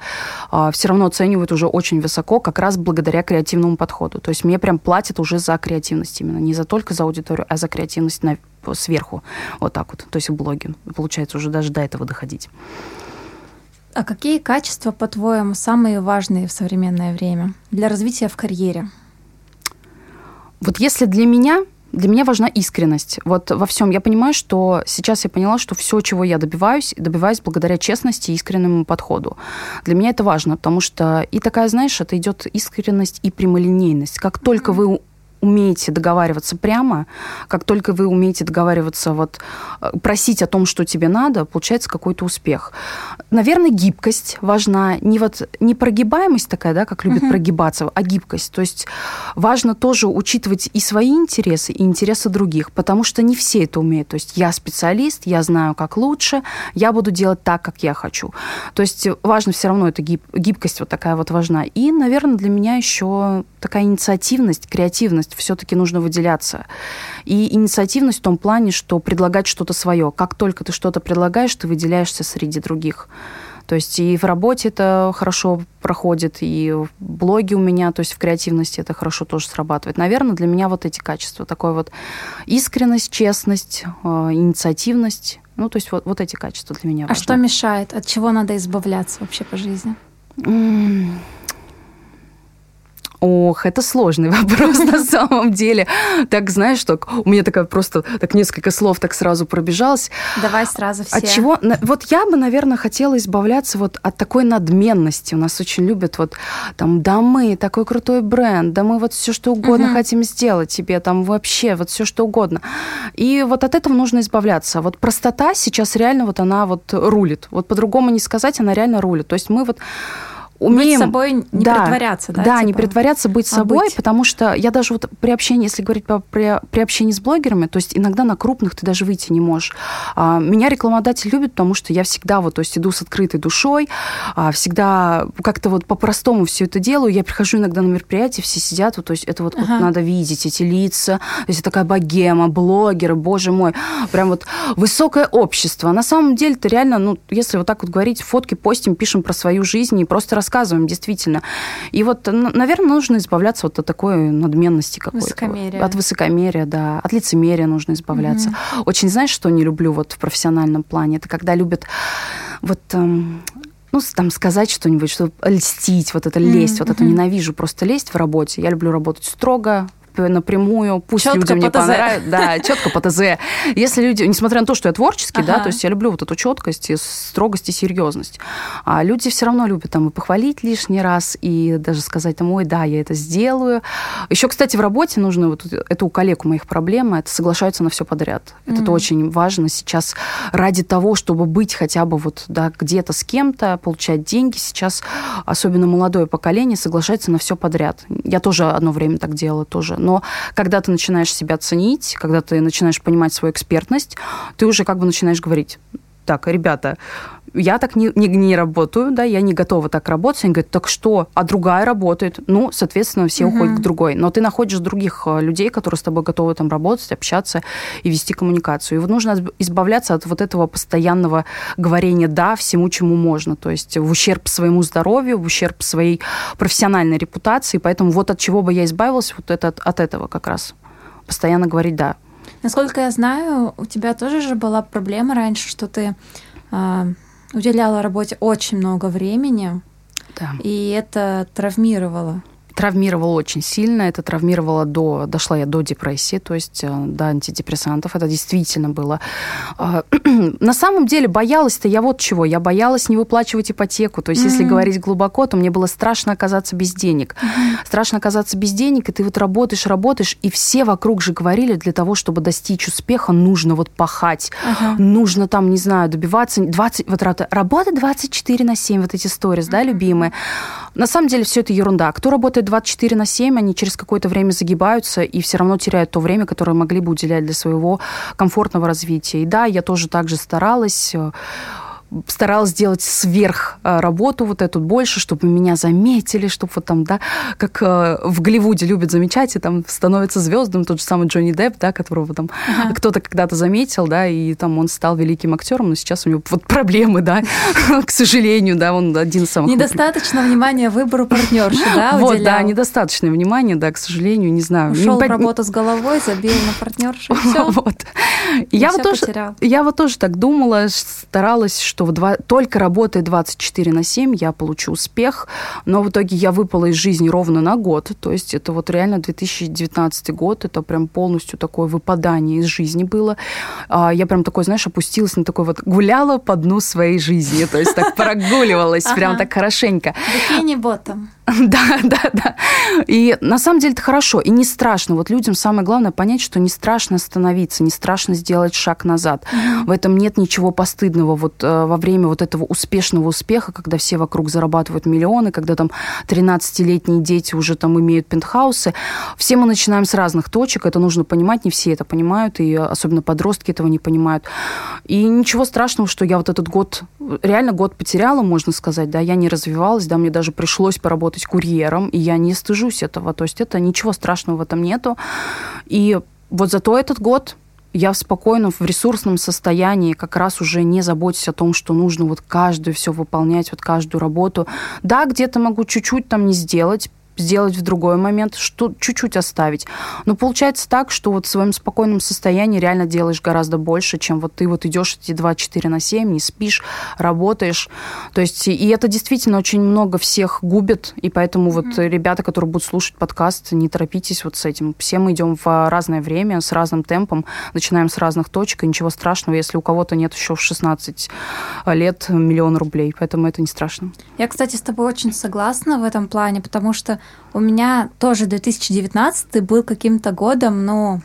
а, все равно оценивают уже очень высоко, как раз благодаря креативному подходу. То есть мне прям платят уже за креативность именно, не за только за аудиторию, а за креативность на, сверху, вот так вот, то есть в блоге. Получается уже даже до этого доходить. А какие качества, по-твоему, самые важные в современное время для развития в карьере? Вот если для меня для меня важна искренность. Вот во всем. Я понимаю, что сейчас я поняла, что все, чего я добиваюсь, добиваюсь благодаря честности и искреннему подходу. Для меня это важно, потому что и такая, знаешь, это идет искренность и прямолинейность. Как только вы умеете договариваться прямо, как только вы умеете договариваться, вот, э, просить о том, что тебе надо, получается какой-то успех. Наверное, гибкость важна. Не, вот, не прогибаемость такая, да, как любят uh-huh. прогибаться, а гибкость. То есть важно тоже учитывать и свои интересы, и интересы других, потому что не все это умеют. То есть я специалист, я знаю, как лучше, я буду делать так, как я хочу. То есть важно все равно, эта гиб- гибкость вот такая вот важна. И, наверное, для меня еще такая инициативность, креативность инициативность, все-таки нужно выделяться. И инициативность в том плане, что предлагать что-то свое. Как только ты что-то предлагаешь, ты выделяешься среди других. То есть и в работе это хорошо проходит, и в блоге у меня, то есть в креативности это хорошо тоже срабатывает. Наверное, для меня вот эти качества. Такой вот искренность, честность, э, инициативность. Ну, то есть вот, вот эти качества для меня А что мешает? От чего надо избавляться вообще по жизни? Ох, это сложный вопрос на самом деле. Так, знаешь, так, у меня такая просто так несколько слов так сразу пробежалось. Давай сразу все. От чего? Вот я бы, наверное, хотела избавляться вот от такой надменности. У нас очень любят вот там, да мы, такой крутой бренд, да мы вот все что угодно угу. хотим сделать тебе, там вообще вот все что угодно. И вот от этого нужно избавляться. Вот простота сейчас реально вот она вот рулит. Вот по-другому не сказать, она реально рулит. То есть мы вот умеем... Быть собой, не да, притворяться, да? Да, типа? не притворяться, быть а собой, быть? потому что я даже вот при общении, если говорить по, при, при общении с блогерами, то есть иногда на крупных ты даже выйти не можешь. А, меня рекламодатель любит, потому что я всегда вот, то есть иду с открытой душой, а, всегда как-то вот по-простому все это делаю. Я прихожу иногда на мероприятие, все сидят, вот, то есть это вот, ага. вот надо видеть, эти лица, то есть такая богема, блогеры, боже мой, прям вот высокое общество. А на самом деле это реально, ну, если вот так вот говорить, фотки постим, пишем про свою жизнь и просто рассказываем, действительно. И вот, наверное, нужно избавляться вот от такой надменности какой-то. Высокомерия. От высокомерия, да. От лицемерия нужно избавляться. Угу. Очень, знаешь, что не люблю вот в профессиональном плане? Это когда любят вот эм, ну, там сказать что-нибудь, что льстить, вот это лезть, mm-hmm. вот это ненавижу просто лезть в работе. Я люблю работать строго, напрямую, пусть четко людям не понравится. Да, четко по ТЗ. Если люди, несмотря на то, что я творческий, ага. да, то есть я люблю вот эту четкость, и строгость и серьезность. А люди все равно любят там и похвалить лишний раз, и даже сказать там, ой, да, я это сделаю. Еще, кстати, в работе нужно, вот это у коллег у моих проблема, это соглашаются на все подряд. Mm-hmm. Это очень важно сейчас ради того, чтобы быть хотя бы вот, да, где-то с кем-то, получать деньги. Сейчас особенно молодое поколение соглашается на все подряд. Я тоже одно время так делала, тоже но когда ты начинаешь себя ценить, когда ты начинаешь понимать свою экспертность, ты уже как бы начинаешь говорить, так, ребята, я так не, не, не работаю, да, я не готова так работать. Они говорят, так что? А другая работает. Ну, соответственно, все угу. уходят к другой. Но ты находишь других э, людей, которые с тобой готовы там работать, общаться и вести коммуникацию. И вот нужно избавляться от вот этого постоянного говорения «да» всему, чему можно. То есть в ущерб своему здоровью, в ущерб своей профессиональной репутации. Поэтому вот от чего бы я избавилась, вот это, от этого как раз. Постоянно говорить «да». Насколько я знаю, у тебя тоже же была проблема раньше, что ты а, уделяла работе очень много времени, да. и это травмировало травмировало очень сильно. Это травмировало до... Дошла я до депрессии, то есть э, до антидепрессантов. Это действительно было... А, на самом деле боялась-то я вот чего. Я боялась не выплачивать ипотеку. То есть, mm-hmm. если говорить глубоко, то мне было страшно оказаться без денег. Mm-hmm. Страшно оказаться без денег, и ты вот работаешь, работаешь, и все вокруг же говорили, для того, чтобы достичь успеха, нужно вот пахать. Uh-huh. Нужно там, не знаю, добиваться 20... Вот работа 24 на 7, вот эти сторис, mm-hmm. да, любимые. На самом деле все это ерунда. Кто работает 24 на 7, они через какое-то время загибаются и все равно теряют то время, которое могли бы уделять для своего комфортного развития. И да, я тоже так же старалась э, старалась сделать сверх э, работу вот эту больше, чтобы меня заметили, чтобы вот там, да, как э, в Голливуде любят замечать, и там становится звездом тот же самый Джонни Депп, да, которого там ага. кто-то когда-то заметил, да, и там он стал великим актером, но сейчас у него вот проблемы, да, к сожалению, да, он один из самых... Недостаточно внимания выбору партнерши, да, Вот, да, недостаточно внимания, да, к сожалению, не знаю. Ушел в работу с головой, забил на партнершу, все. Вот. Я вот тоже так думала, старалась, что что в два, только работая 24 на 7 я получу успех, но в итоге я выпала из жизни ровно на год. То есть это вот реально 2019 год, это прям полностью такое выпадание из жизни было. А, я прям такой, знаешь, опустилась на такой вот, гуляла по дну своей жизни, то есть так прогуливалась прям так хорошенько. Бикини ботом. Да, да, да. И на самом деле это хорошо, и не страшно. Вот людям самое главное понять, что не страшно остановиться, не страшно сделать шаг назад. В этом нет ничего постыдного. Вот э, во время вот этого успешного успеха, когда все вокруг зарабатывают миллионы, когда там 13-летние дети уже там имеют пентхаусы, все мы начинаем с разных точек, это нужно понимать, не все это понимают, и особенно подростки этого не понимают. И ничего страшного, что я вот этот год, реально год потеряла, можно сказать, да, я не развивалась, да, мне даже пришлось поработать работать курьером, и я не стыжусь этого. То есть это ничего страшного в этом нету. И вот зато этот год я спокойно в ресурсном состоянии, как раз уже не заботясь о том, что нужно вот каждую все выполнять, вот каждую работу. Да, где-то могу чуть-чуть там не сделать, сделать в другой момент, что чуть-чуть оставить. Но получается так, что вот в своем спокойном состоянии реально делаешь гораздо больше, чем вот ты вот идешь эти 24 на 7, не спишь, работаешь. То есть, и это действительно очень много всех губит, и поэтому mm-hmm. вот ребята, которые будут слушать подкаст, не торопитесь вот с этим. Все мы идем в разное время, с разным темпом, начинаем с разных точек, и ничего страшного, если у кого-то нет еще в 16 лет миллион рублей, поэтому это не страшно. Я, кстати, с тобой очень согласна в этом плане, потому что у меня тоже 2019 был каким-то годом, ну,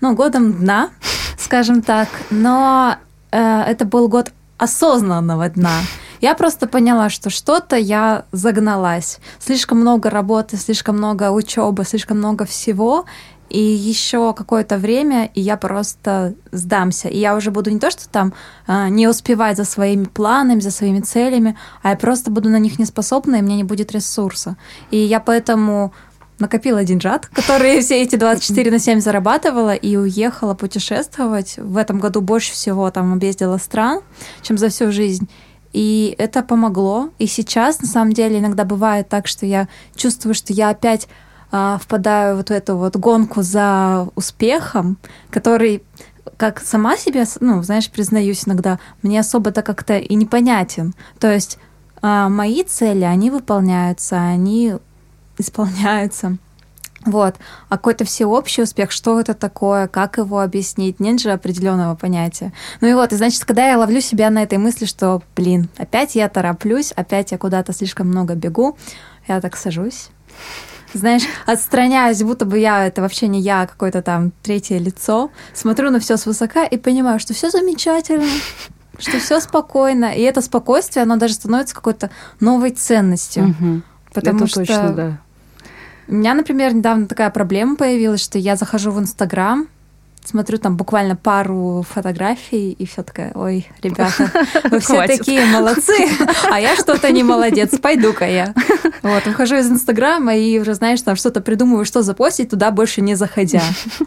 ну, годом дна, скажем так, но э, это был год осознанного дна. Я просто поняла, что что-то я загналась. Слишком много работы, слишком много учебы, слишком много всего. И еще какое-то время, и я просто сдамся. И я уже буду не то, что там э, не успевать за своими планами, за своими целями, а я просто буду на них неспособна, и мне не будет ресурса. И я поэтому накопила деньжат, которые все эти 24 на 7 зарабатывала и уехала путешествовать. В этом году больше всего там объездила стран, чем за всю жизнь. И это помогло. И сейчас, на самом деле, иногда бывает так, что я чувствую, что я опять а, впадаю в вот эту вот гонку за успехом, который как сама себе, ну, знаешь, признаюсь иногда, мне особо-то как-то и непонятен. То есть а, мои цели, они выполняются, они исполняются. Вот. А какой-то всеобщий успех, что это такое, как его объяснить, нет же определенного понятия. Ну и вот, и значит, когда я ловлю себя на этой мысли, что, блин, опять я тороплюсь, опять я куда-то слишком много бегу, я так сажусь, знаешь, отстраняюсь, будто бы я это вообще не я, а какое-то там третье лицо, смотрю на все свысока и понимаю, что все замечательно, что все спокойно, и это спокойствие, оно даже становится какой-то новой ценностью. Угу. Потому Это что точно, да. У меня, например, недавно такая проблема появилась, что я захожу в Инстаграм, смотрю там буквально пару фотографий и все такая, ой, ребята, вы все такие молодцы, а я что-то не молодец, пойду-ка я. Вот, выхожу из Инстаграма и уже, знаешь, там что-то придумываю, что запостить, туда больше не заходя.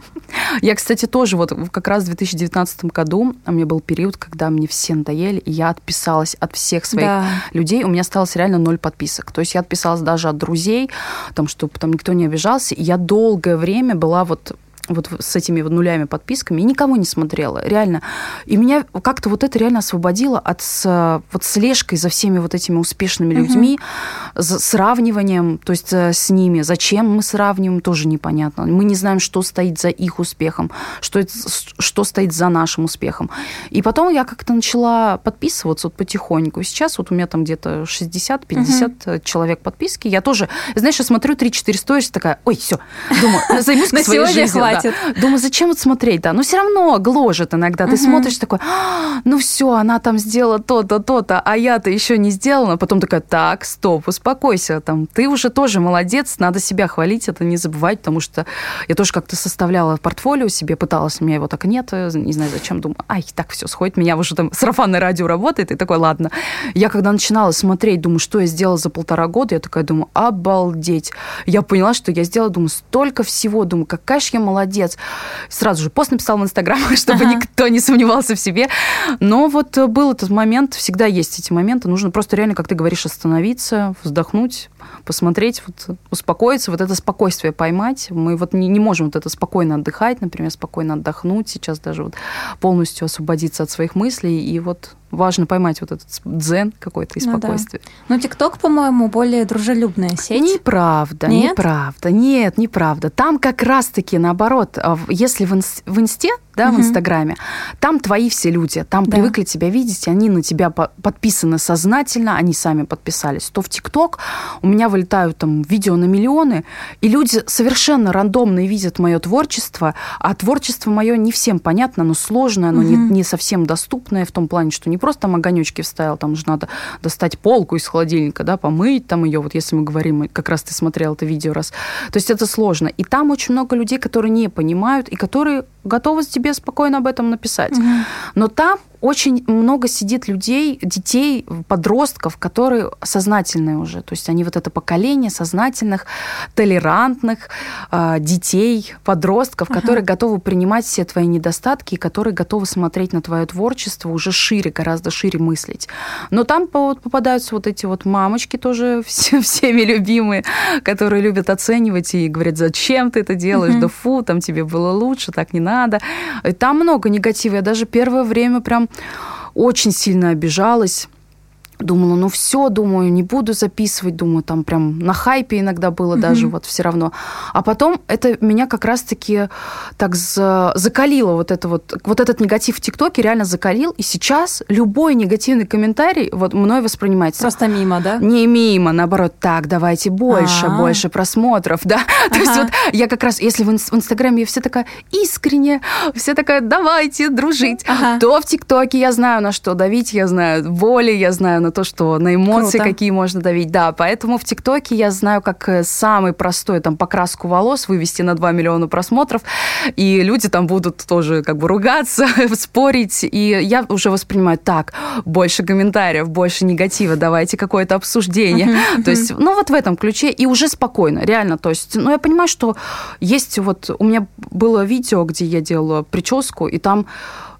Я, кстати, тоже вот как раз в 2019 году у меня был период, когда мне все надоели, и я отписалась от всех своих да. людей. У меня осталось реально ноль подписок. То есть я отписалась даже от друзей, там, чтобы там никто не обижался. И я долгое время была вот вот с этими вот нулями подписками, и никому не смотрела, реально. И меня как-то вот это реально освободило от с, вот слежкой за всеми вот этими успешными людьми, угу. с сравниванием, то есть э, с ними. Зачем мы сравниваем, тоже непонятно. Мы не знаем, что стоит за их успехом, что, что стоит за нашим успехом. И потом я как-то начала подписываться вот потихоньку. Сейчас вот у меня там где-то 60-50 угу. человек подписки. Я тоже, знаешь, я смотрю 3-4 сторис, такая, ой, все, думаю, займусь своей жизнью хватит. Да. Думаю, зачем вот смотреть, да? Но все равно гложет иногда. Ты угу. смотришь такой, а, ну все, она там сделала то-то, то-то, а я-то еще не сделала. Потом такая, так, стоп, успокойся, там, ты уже тоже молодец, надо себя хвалить, это не забывать, потому что я тоже как-то составляла портфолио себе, пыталась, у меня его так нет, не знаю зачем, думаю, ай, так все сходит, меня уже там сарафанное радио работает, и такой, ладно. Я когда начинала смотреть, думаю, что я сделала за полтора года, я такая думаю, обалдеть. Я поняла, что я сделала, думаю, столько всего, думаю, какая же я молодец, молодец. Сразу же пост написал в Инстаграм, чтобы ага. никто не сомневался в себе. Но вот был этот момент, всегда есть эти моменты. Нужно просто реально, как ты говоришь, остановиться, вздохнуть, посмотреть, вот, успокоиться, вот это спокойствие поймать. Мы вот не, не можем вот это спокойно отдыхать, например, спокойно отдохнуть, сейчас даже вот полностью освободиться от своих мыслей и вот важно поймать вот этот дзен какой-то и спокойствие. Ну, да. Но ТикТок, по-моему, более дружелюбная сеть. Неправда, нет? неправда. Нет, неправда. Там как раз-таки наоборот. А если в Инсте да, угу. в Инстаграме. Там твои все люди, там да. привыкли тебя видеть, они на тебя подписаны сознательно, они сами подписались. То в ТикТок у меня вылетают там видео на миллионы, и люди совершенно рандомно видят мое творчество, а творчество мое не всем понятно, оно сложное, оно угу. не, не совсем доступное в том плане, что не просто там огонечки вставил, там же надо достать полку из холодильника, да, помыть там ее, вот если мы говорим, как раз ты смотрел это видео раз. То есть это сложно. И там очень много людей, которые не понимают и которые готовы с тебе спокойно об этом написать. Но там очень много сидит людей, детей, подростков, которые сознательные уже. То есть они вот это поколение сознательных, толерантных э, детей, подростков, ага. которые готовы принимать все твои недостатки и которые готовы смотреть на твое творчество уже шире, гораздо шире мыслить. Но там попадаются вот эти вот мамочки тоже все, всеми любимые, которые любят оценивать и говорят, зачем ты это делаешь, угу. да фу, там тебе было лучше, так не надо. И там много негатива. Я даже первое время прям очень сильно обижалась. Думала, ну все, думаю, не буду записывать, думаю, там прям на хайпе иногда было mm-hmm. даже вот все равно. А потом это меня как раз-таки так за, закалило вот это вот, вот этот негатив в ТикТоке реально закалил, и сейчас любой негативный комментарий вот мной воспринимается. Просто мимо, да? Не мимо, наоборот, так, давайте больше, А-а-а. больше просмотров, да. То есть вот я как раз, если в, ин- в Инстаграме я все такая искренне, все такая, давайте дружить, то в ТикТоке я знаю, на что давить, я знаю воли, я знаю, на то, что на эмоции Круто. какие можно давить. Да, поэтому в ТикТоке я знаю, как э, самый простой там покраску волос вывести на 2 миллиона просмотров, и люди там будут тоже как бы ругаться, спорить, и я уже воспринимаю так, больше комментариев, больше негатива, давайте какое-то обсуждение. То есть, ну вот в этом ключе, и уже спокойно, реально. То есть, ну я понимаю, что есть вот, у меня было видео, где я делала прическу, и там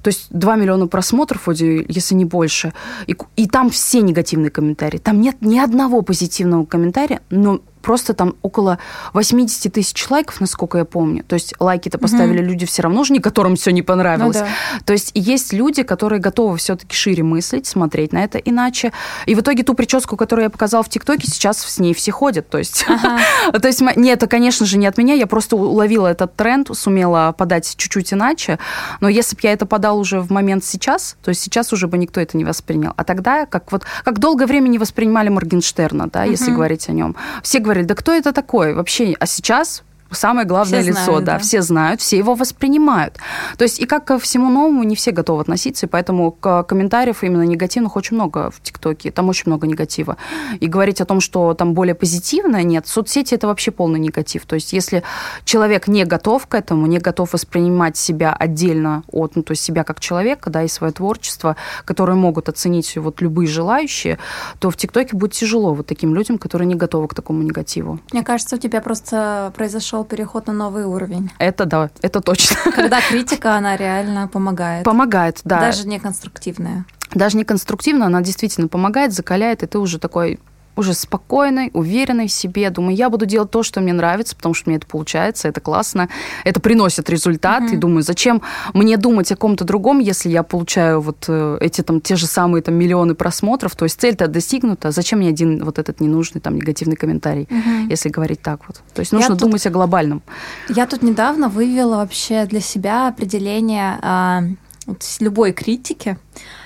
то есть 2 миллиона просмотров, вроде, если не больше. И, и там все негативные комментарии. Там нет ни одного позитивного комментария, но просто там около 80 тысяч лайков, насколько я помню. То есть лайки-то поставили угу. люди все равно же, не которым все не понравилось. Ну, да. То есть есть люди, которые готовы все-таки шире мыслить, смотреть на это иначе. И в итоге ту прическу, которую я показала в ТикТоке, сейчас с ней все ходят. То есть, ага. то есть нет, это, конечно же, не от меня. Я просто уловила этот тренд, сумела подать чуть-чуть иначе. Но если бы я это подал уже в момент сейчас, то есть сейчас уже бы никто это не воспринял. А тогда, как вот как долгое время не воспринимали Моргенштерна, да, угу. если говорить о нем. Все говорят, говорили, да кто это такой вообще? А сейчас самое главное все лицо, знают, да, да, все знают, все его воспринимают. То есть и как ко всему новому не все готовы относиться, и поэтому комментариев именно негативных очень много в ТикТоке, там очень много негатива. И говорить о том, что там более позитивное, нет, соцсети это вообще полный негатив. То есть если человек не готов к этому, не готов воспринимать себя отдельно от, ну, то есть себя как человека, да, и свое творчество, которое могут оценить вот любые желающие, то в ТикТоке будет тяжело вот таким людям, которые не готовы к такому негативу. Мне кажется, у тебя просто произошел переход на новый уровень. Это да, это точно. Когда критика, она реально помогает. Помогает, да. Даже не конструктивная. Даже не конструктивно, она действительно помогает, закаляет, и ты уже такой уже спокойной, уверенной в себе. Думаю, я буду делать то, что мне нравится, потому что мне это получается, это классно, это приносит результат. Mm-hmm. И думаю, зачем мне думать о ком-то другом, если я получаю вот э, эти там те же самые там миллионы просмотров, то есть цель-то достигнута, зачем мне один вот этот ненужный там негативный комментарий, mm-hmm. если говорить так вот. То есть нужно я думать тут, о глобальном. Я тут недавно вывела вообще для себя определение вот, любой критики.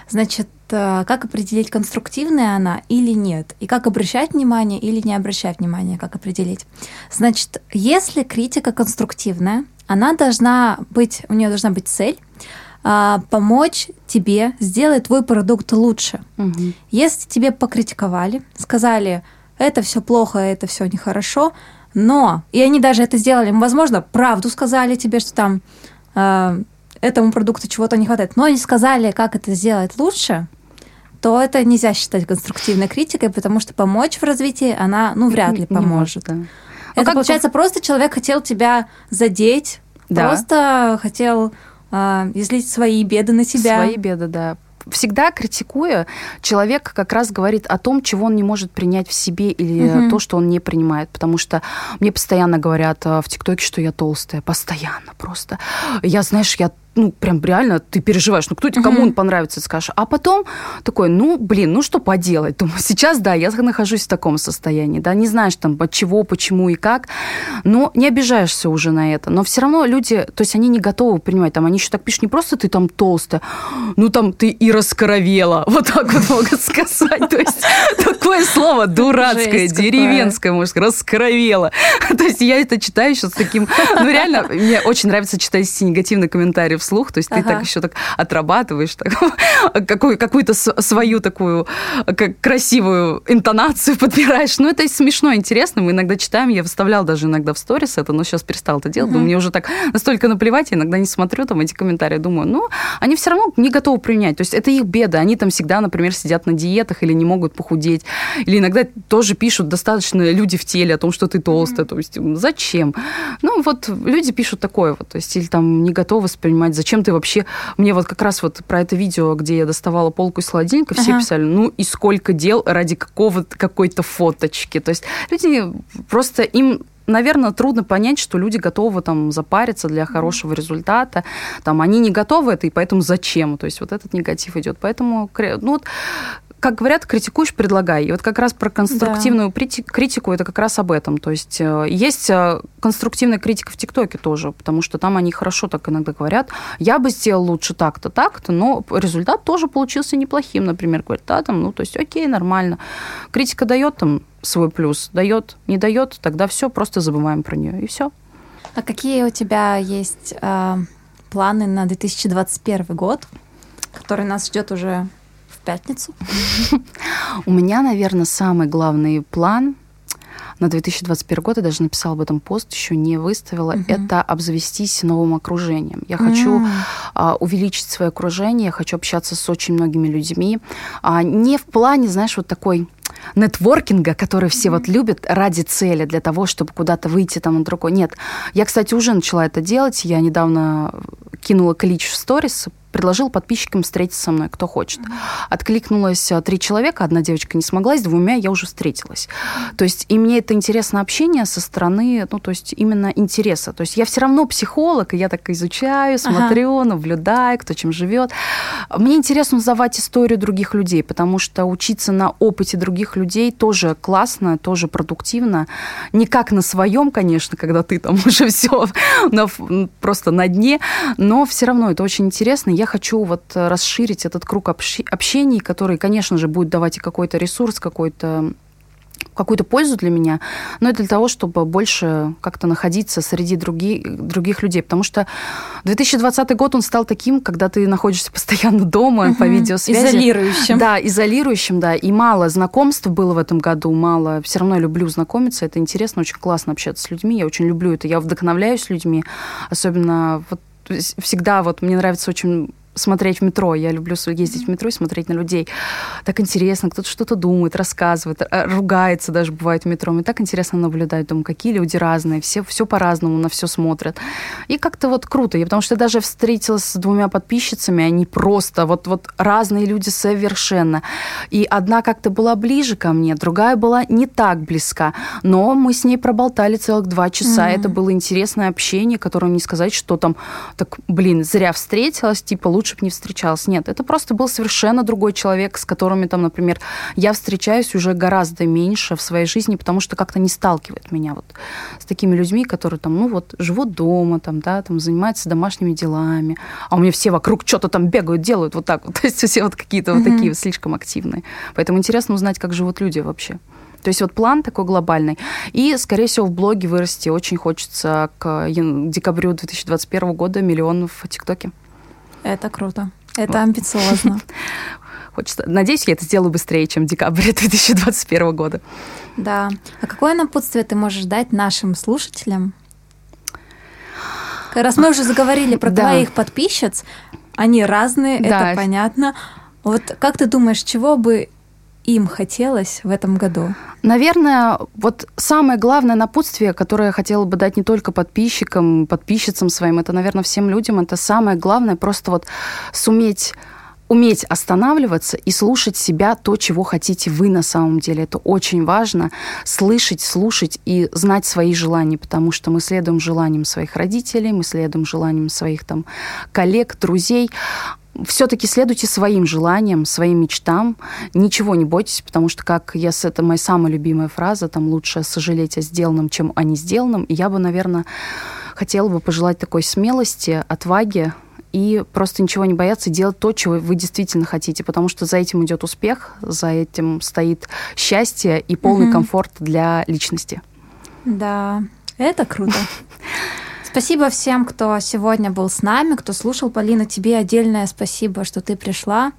Значит, Э, как определить, конструктивная она или нет, и как обращать внимание или не обращать внимания, как определить. Значит, если критика конструктивная, она должна быть, у нее должна быть цель а, помочь тебе сделать твой продукт лучше. Угу. Если тебе покритиковали, сказали, это все плохо, это все нехорошо, но, и они даже это сделали, возможно, правду сказали тебе, что там э, этому продукту чего-то не хватает, но они сказали, как это сделать лучше, то это нельзя считать конструктивной критикой, потому что помочь в развитии она, ну, вряд ли поможет. Не может, да. Это, как получается, просто человек хотел тебя задеть, да. просто хотел э, излить свои беды на себя. Свои беды, да всегда критикуя, человек как раз говорит о том, чего он не может принять в себе или угу. то, что он не принимает. Потому что мне постоянно говорят э, в ТикТоке, что я толстая. Постоянно просто. Я, знаешь, я ну, прям реально ты переживаешь, ну, кто, угу. кому он понравится, скажешь. А потом такой, ну, блин, ну, что поделать? Думаю, сейчас, да, я нахожусь в таком состоянии, да, не знаешь там от чего, почему и как, но не обижаешься уже на это. Но все равно люди, то есть они не готовы принимать, там, они еще так пишут, не просто ты там толстая, ну, там, ты и раскоровела, вот так вот могут сказать. То есть такое слово дурацкое, деревенское, может сказать, раскоровела. То есть я это читаю сейчас с таким, ну, реально, мне очень нравится читать эти негативные комментарии вслух, то есть ага. ты так еще так отрабатываешь так, какую, какую-то свою такую как, красивую интонацию подбираешь. Ну, это смешно, интересно. Мы иногда читаем, я выставляла даже иногда в сторис это, но сейчас перестал это делать. Угу. Мне уже так настолько наплевать, я иногда не смотрю там эти комментарии, думаю, ну, они все равно не готовы принять. То есть это их беда. Они там всегда, например, сидят на диетах или не могут похудеть. Или иногда тоже пишут достаточно люди в теле о том, что ты толстая. То есть зачем? Ну, вот люди пишут такое вот. То есть или там не готовы воспринимать понимать, зачем ты вообще... Мне вот как раз вот про это видео, где я доставала полку из холодильника, все ага. писали, ну и сколько дел ради какого-то какой-то фоточки. То есть люди просто им наверное, трудно понять, что люди готовы там запариться для хорошего результата. Там они не готовы это, и поэтому зачем? То есть вот этот негатив идет. Поэтому, ну вот, как говорят, критикуешь, предлагай. И вот как раз про конструктивную да. критику это как раз об этом. То есть э, есть э, конструктивная критика в ТикТоке тоже, потому что там они хорошо так иногда говорят, я бы сделал лучше так-то, так-то, но результат тоже получился неплохим, например, говорят, да, там, ну, то есть окей, нормально. Критика дает там свой плюс, дает, не дает, тогда все, просто забываем про нее, и все. А какие у тебя есть э, планы на 2021 год, который нас ждет уже пятницу? У меня, наверное, самый главный план на 2021 год, я даже написала об этом пост, еще не выставила, угу. это обзавестись новым окружением. Я хочу а, увеличить свое окружение, я хочу общаться с очень многими людьми. А, не в плане, знаешь, вот такой нетворкинга, который все mm-hmm. вот любят ради цели, для того, чтобы куда-то выйти там на другой. Нет. Я, кстати, уже начала это делать. Я недавно кинула клич в сторис предложил подписчикам встретиться со мной, кто хочет. Откликнулось э, три человека, одна девочка не смогла, с двумя я уже встретилась. То есть и мне это интересно общение со стороны, ну, то есть именно интереса. То есть я все равно психолог, и я так изучаю, смотрю, ага. наблюдаю, кто чем живет. Мне интересно узнавать историю других людей, потому что учиться на опыте других людей тоже классно, тоже продуктивно. Не как на своем, конечно, когда ты там уже все просто на дне, но все равно это очень интересно я хочу вот расширить этот круг общений, который, конечно же, будет давать и какой-то ресурс, какой-то какую-то пользу для меня, но и для того, чтобы больше как-то находиться среди други, других людей. Потому что 2020 год, он стал таким, когда ты находишься постоянно дома угу. по видеосвязи. Изолирующим. Да, изолирующим, да. И мало знакомств было в этом году, мало. Все равно я люблю знакомиться, это интересно, очень классно общаться с людьми, я очень люблю это. Я вдохновляюсь людьми, особенно вот всегда вот мне нравится очень смотреть в метро. Я люблю ездить в метро и смотреть на людей. Так интересно, кто-то что-то думает, рассказывает, э, ругается даже бывает в метро. Мне так интересно наблюдать. Думаю, какие люди разные, все, все по-разному на все смотрят. И как-то вот круто. Я, потому что я даже встретилась с двумя подписчицами, они просто вот, вот разные люди совершенно. И одна как-то была ближе ко мне, другая была не так близка. Но мы с ней проболтали целых два часа. Mm-hmm. Это было интересное общение, которое не сказать, что там, так, блин, зря встретилась, типа, лучше лучше бы не встречалась. Нет, это просто был совершенно другой человек, с которыми там, например, я встречаюсь уже гораздо меньше в своей жизни, потому что как-то не сталкивает меня вот с такими людьми, которые там, ну вот, живут дома, там, да, там, занимаются домашними делами, а у меня все вокруг что-то там бегают, делают вот так вот. То есть все вот какие-то вот такие слишком активные. Поэтому интересно узнать, как живут люди вообще. То есть вот план такой глобальный. И, скорее всего, в блоге вырасти очень хочется к декабрю 2021 года миллионов в ТикТоке. Это круто. Это вот. амбициозно. Хочется. Надеюсь, я это сделаю быстрее, чем декабрь 2021 года. Да. А какое напутствие ты можешь дать нашим слушателям? Раз мы уже заговорили про да. твоих подписчиц, они разные, да. это понятно. Вот как ты думаешь, чего бы им хотелось в этом году? Наверное, вот самое главное напутствие, которое я хотела бы дать не только подписчикам, подписчицам своим, это, наверное, всем людям, это самое главное просто вот суметь уметь останавливаться и слушать себя, то, чего хотите вы на самом деле. Это очень важно. Слышать, слушать и знать свои желания, потому что мы следуем желаниям своих родителей, мы следуем желаниям своих там коллег, друзей все-таки следуйте своим желаниям, своим мечтам, ничего не бойтесь, потому что, как я, это моя самая любимая фраза, там лучше сожалеть о сделанном, чем о не сделанном. И я бы, наверное, хотела бы пожелать такой смелости, отваги, и просто ничего не бояться делать то, чего вы действительно хотите, потому что за этим идет успех, за этим стоит счастье и полный угу. комфорт для личности. Да, это круто. Спасибо всем, кто сегодня был с нами, кто слушал. Полина, тебе отдельное спасибо, что ты пришла.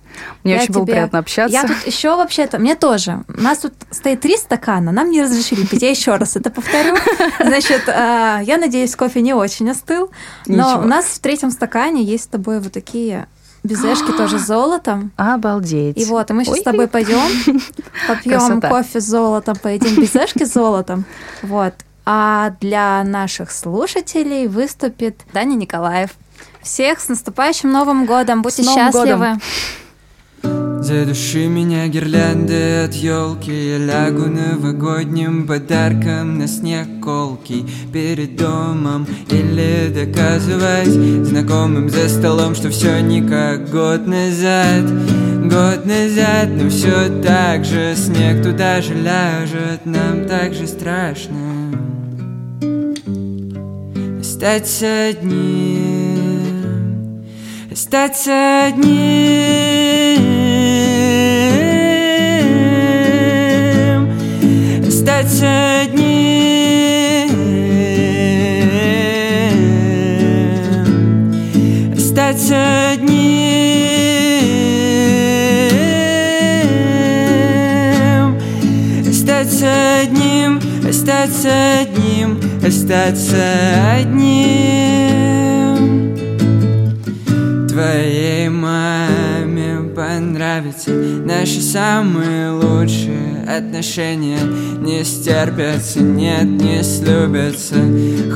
Мне я очень тебе... было приятно общаться. Я тут еще вообще-то, мне тоже. У нас тут стоит три стакана, нам не разрешили пить. Я еще раз это повторю. Значит, а, я надеюсь, кофе не очень остыл. Но Ничего. у нас в третьем стакане есть с тобой вот такие Безешки тоже с золотом. Обалдеть. И вот, и мы сейчас Ой. с тобой пойдем, попьем кофе с золотом, поедим безешки с золотом. Вот. А для наших слушателей выступит Даня Николаев. Всех с наступающим Новым годом! Будьте счастливы! Задуши меня гирлянды от елки Я лягу новогодним подарком на снег колки Перед домом или доказывать Знакомым за столом, что все не как год назад Год назад, но все так же Снег туда же ляжет, нам так же страшно Стать одним, стать одним, стать одним, стать одним, стать одним, стать одним остаться одним. Твоей маме понравится Наши самые лучшие отношения. Не стерпятся, нет, не слюбятся.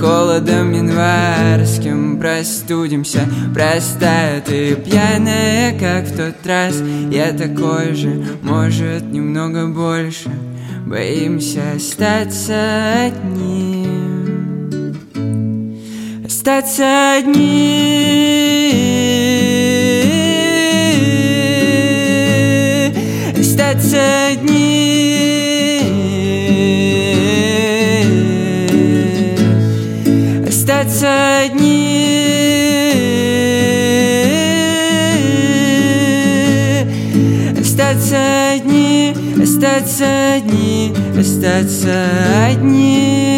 Холодом январским простудимся. Простая ты пьяная, как в тот раз. Я такой же, может, немного больше. Боимся остаться одним Остаться одним Остаться одним Остаться одним Остаться одни, остаться одни, остаться одни